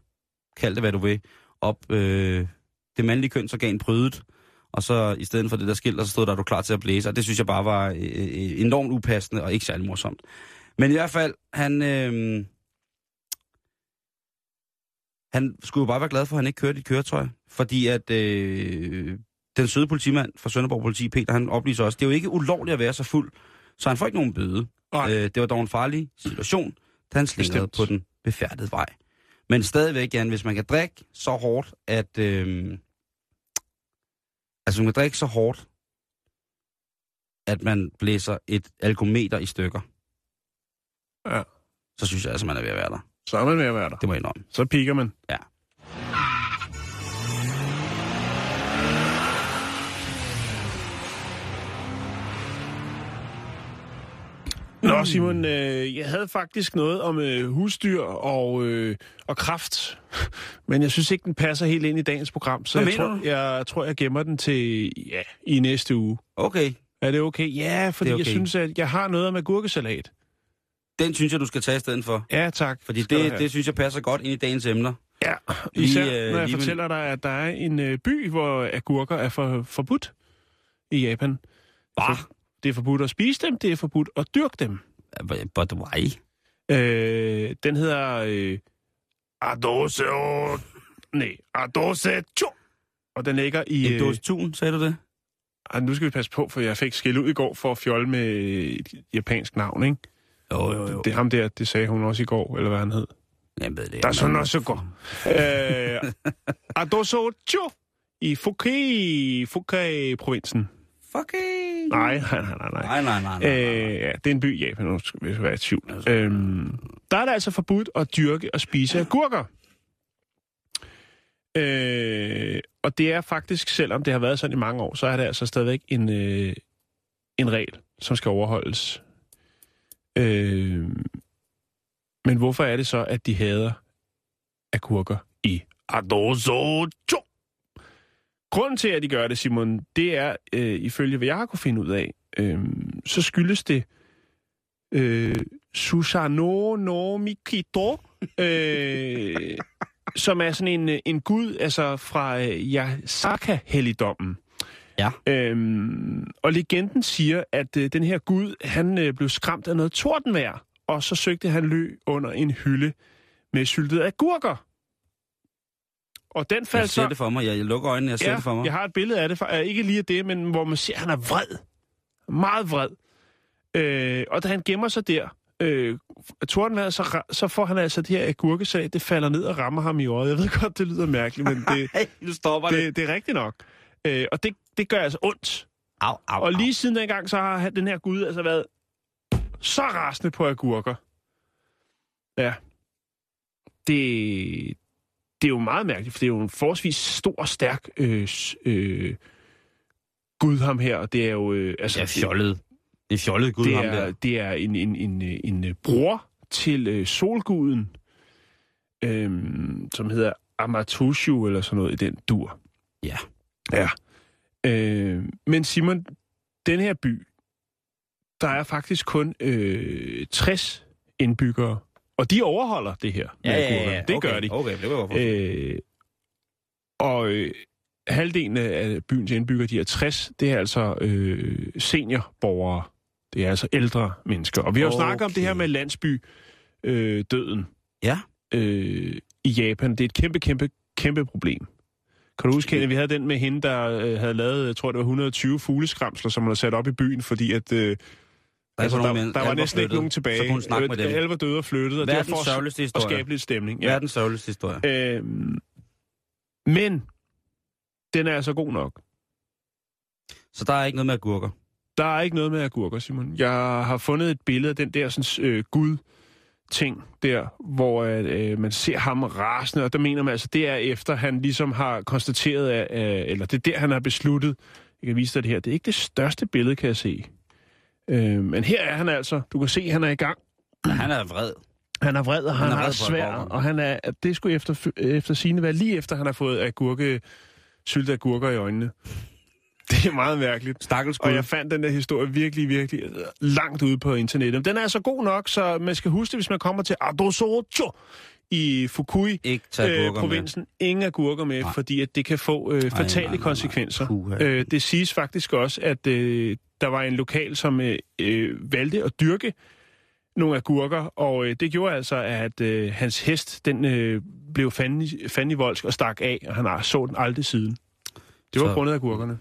kald det hvad du vil, op øh, det mandlige kønsorgan prydet. Og så i stedet for det der skilt, der så stod der, er du klar til at blæse? Og det synes jeg bare var øh, øh, enormt upassende og ikke særlig morsomt. Men i hvert fald, han, øh, han skulle jo bare være glad for, at han ikke kørte i et køretøj. Fordi at øh, den søde politimand fra Sønderborg Politi, Peter, han oplyser også, det er jo ikke ulovligt at være så fuld, så han får ikke nogen bøde. Øh, det var dog en farlig situation, da han slingrede på den befærdede vej. Men stadigvæk, Jan, hvis man kan drikke så hårdt, at... Øh, altså, man kan drikke så hårdt, at man blæser et algometer i stykker. Ja. Så synes jeg altså, man er ved at være der. Så er man ved at være der. Det må jeg indrømme. Så piker man. Ja. Nå, Simon, øh, jeg havde faktisk noget om øh, husdyr og, øh, og kraft, men jeg synes ikke, den passer helt ind i dagens program, så jeg tror, jeg tror, jeg gemmer den til ja, i næste uge. Okay, Er det okay? Ja, fordi Det er okay. jeg synes, at jeg har noget om agurkesalat. Den synes jeg, du skal tage i stedet for. Ja, tak. Fordi det, det synes jeg passer godt ind i dagens emner. Ja, Lige, især øh, når jeg lige fortæller dig, at der er en øh, by, hvor agurker er for, forbudt i Japan. Bah. For, det er forbudt at spise dem, det er forbudt at dyrke dem. But why? Øh, den hedder øh, Adose o... Nej, Adose Cho. Og den ligger i... En Øh, dåse tun, sagde du det? ej, nu skal vi passe på, for jeg fik skæld ud i går for at fjolle med et japansk navn, ikke? Jo, jo, jo. Det er ham der, det sagde hun også i går, eller hvad han hed. Jeg ved det. Der er sådan også så godt. Øh, Adose Cho i Fuki, Fuki-provinsen. Fucking... Nej, nej, nej, nej. Nej, nej, nej, nej. Øh, ja, det er en by i Japan, skal vi være i tvivl. Øhm, der er det altså forbudt at dyrke og spise agurker. Øh, og det er faktisk, selvom det har været sådan i mange år, så er det altså stadigvæk en, øh, en regel, som skal overholdes. Øh, men hvorfor er det så, at de hader agurker i Adoso Grunden til, at de gør det, Simon, det er, øh, ifølge hvad jeg har kunne finde ud af, øh, så skyldes det øh, Susanoo no Mikito, øh, som er sådan en, en gud altså fra øh, Yasaka-helligdommen. Ja. Øhm, og legenden siger, at øh, den her gud, han øh, blev skræmt af noget tordenvejr, og så søgte han ly under en hylde med syltede agurker. Og den Jeg faldt ser så... det for mig. Jeg, jeg lukker øjnene, jeg ser det for mig. jeg har et billede af det, for, uh, ikke lige af det, men hvor man ser, at han er vred. Meget vred. Øh, og da han gemmer sig der, øh, Tordenvejr, så, så får han altså det her agurkesalat, det falder ned og rammer ham i øjet. Jeg ved godt, det lyder mærkeligt, men det, Hey, nu stopper det. det, det er rigtigt nok. Øh, og det, det gør altså ondt. Au, au, Og lige siden dengang, så har den her gud altså været så rasende på agurker. Ja. Det, det er jo meget mærkeligt, for det er jo en forholdsvis stor og stærk øh, øh, gud ham her, og det er jo... Øh, altså, Det er fjollet. Det er fjollet gud, det ham er, der. det er en, en, en, øh, en øh, bror til øh, solguden, øh, som hedder Amatushu, eller sådan noget i den dur. Ja. Ja. Øh, men Simon, den her by, der er faktisk kun øh, 60 indbyggere, og de overholder det her. med agurkerne. Det okay, gør de. Okay, det var Øh, og øh, halvdelen af byens indbyggere, de er 60, det er altså øh, seniorborgere. Det er altså ældre mennesker. Og vi har jo Okay. snakket om det her med landsby øh, døden Ja. øh, i Japan. Det er et kæmpe, kæmpe, kæmpe problem. Kan du huske, at vi havde den med hende, der øh, havde lavet, jeg tror det var 120 fugleskramsler, som hun havde sat op i byen, fordi at... Øh, altså, der, med- der var næsten ikke flyttet. nogen tilbage. Så kunne hun snakke med Øh, dem. Alle var døde og flyttet, og det var for at historie. skabe lidt stemning. Ja. Verdens sørgeligste historie. Øhm, men den er altså god nok. Så der er ikke noget med agurker. Der er ikke noget med agurker, Simon. Jeg har fundet et billede af den der sådan, øh, gud ting der, hvor øh, man ser ham rasende, og der mener man altså, det er efter, han ligesom har konstateret, at, øh, eller det er der, han har besluttet, jeg kan vise dig det her, det er ikke det største billede, kan jeg se. Øh, men her er han altså, du kan se, han er i gang. Han er vred. Han er vred, og han, Han er på svær, og han er, det skulle efter, efter sine være lige efter, han har fået agurke, syltede agurker i øjnene. Det er meget mærkeligt. Stakkels Og jeg fandt den der historie virkelig, virkelig øh, langt ude på internettet. Den er altså god nok, så man skal huske det, hvis man kommer til Adosocho i Fukui, øh, agurker med. provinsen. Ingen agurker med, Nej. fordi at det kan få øh, fatale nej, nej, konsekvenser. Øh, det siges faktisk også, at øh, der var en lokal, som øh, øh, valgte at dyrke nogle agurker, og øh, det gjorde altså, at øh, hans hest, den øh, blev fanden i, fanden i voldsk og stak af, og han har så den aldrig siden. Det var Så- grundet af agurkerne.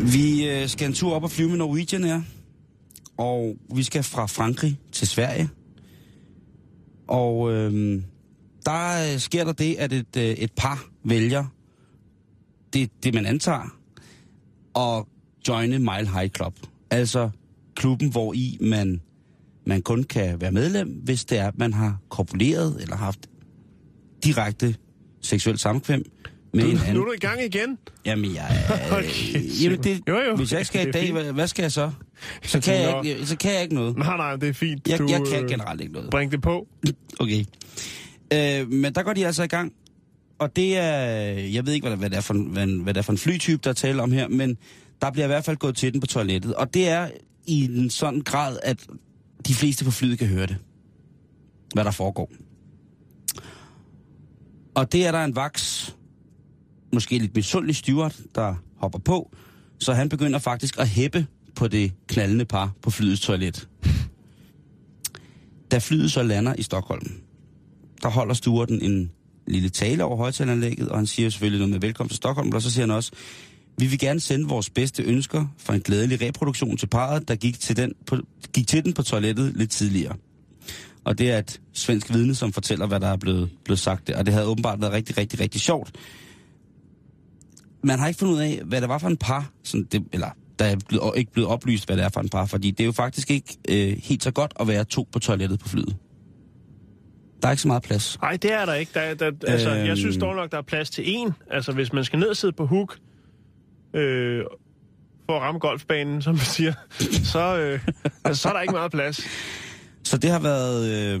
Vi øh, skal en tur op og flyve med Norwegian her. Og vi skal fra Frankrig til Sverige. Og øh, der øh, sker der det, at et, øh, et par vælger, det, det man antager, at joine Mile High Club. Altså klubben, hvor i man, man kun kan være medlem, hvis det er, at man har korpuleret eller haft direkte seksuelt samkvem med en Nu, anden. nu er du i gang igen. Jamen, jeg... Kæft, jamen, det, Jo, jo. Hvis jeg ikke skal i er dag, hvad, hvad skal jeg så? Så kan jeg, ikke, så kan jeg ikke noget. Nej, nej, det er fint. Jeg, du, jeg kan øh, generelt ikke noget. Bring det på. Okay. Øh, men der går de altså i gang. Og det er... Jeg ved ikke, hvad, hvad, det er for, en- hvad, hvad det er for en flytype, der taler om her, men der bliver i hvert fald gået til den på toilettet. Og det er i en sådan grad, at de fleste på flyet kan høre det. Hvad der foregår. Og det er der en vaks, måske lidt misundelig steward, der hopper på, så han begynder faktisk at hæppe på det knaldende par på flyets toilet. Da flyet så lander i Stockholm, der holder stewarden en lille tale over højtalanlægget, og han siger selvfølgelig noget med velkommen til Stockholm, og så siger han også, vi vil gerne sende vores bedste ønsker for en glædelig reproduktion til parret, der gik til, den på, gik til den på toilettet lidt tidligere. Og det er et svensk vidne, som fortæller, hvad der er blevet, blevet sagt. Og det havde åbenbart været rigtig, rigtig, rigtig sjovt. Man har ikke fundet ud af, hvad det var for en par, sådan det, eller der er blevet, ikke blevet oplyst, hvad det er for en par, fordi det er jo faktisk ikke øh, helt så godt at være to på toilettet på flyet. Der er ikke så meget plads. Nej, det er der ikke. Der, der, altså, Øhm. Jeg synes dog nok, der er plads til en. Altså, hvis man skal ned og sidde på hook, øh, for at ramme golfbanen, som man siger, så, øh, altså, så er der ikke meget plads. Så det har været... Øh,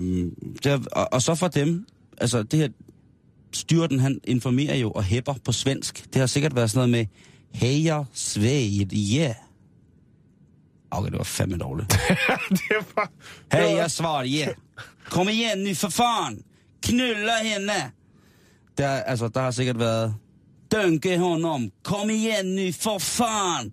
det har, og, og så for dem, altså det her... Styrten, han informerer jo og hæpper på svensk. Det har sikkert været sådan noget med... Heja Sverige. Okay, det var fandme dårligt. det var, Heja Sverige. Kom igen nu for fan. Knulla hende. Der, altså, der har sikkert været... Dønke honom. Kom igen nu for fan.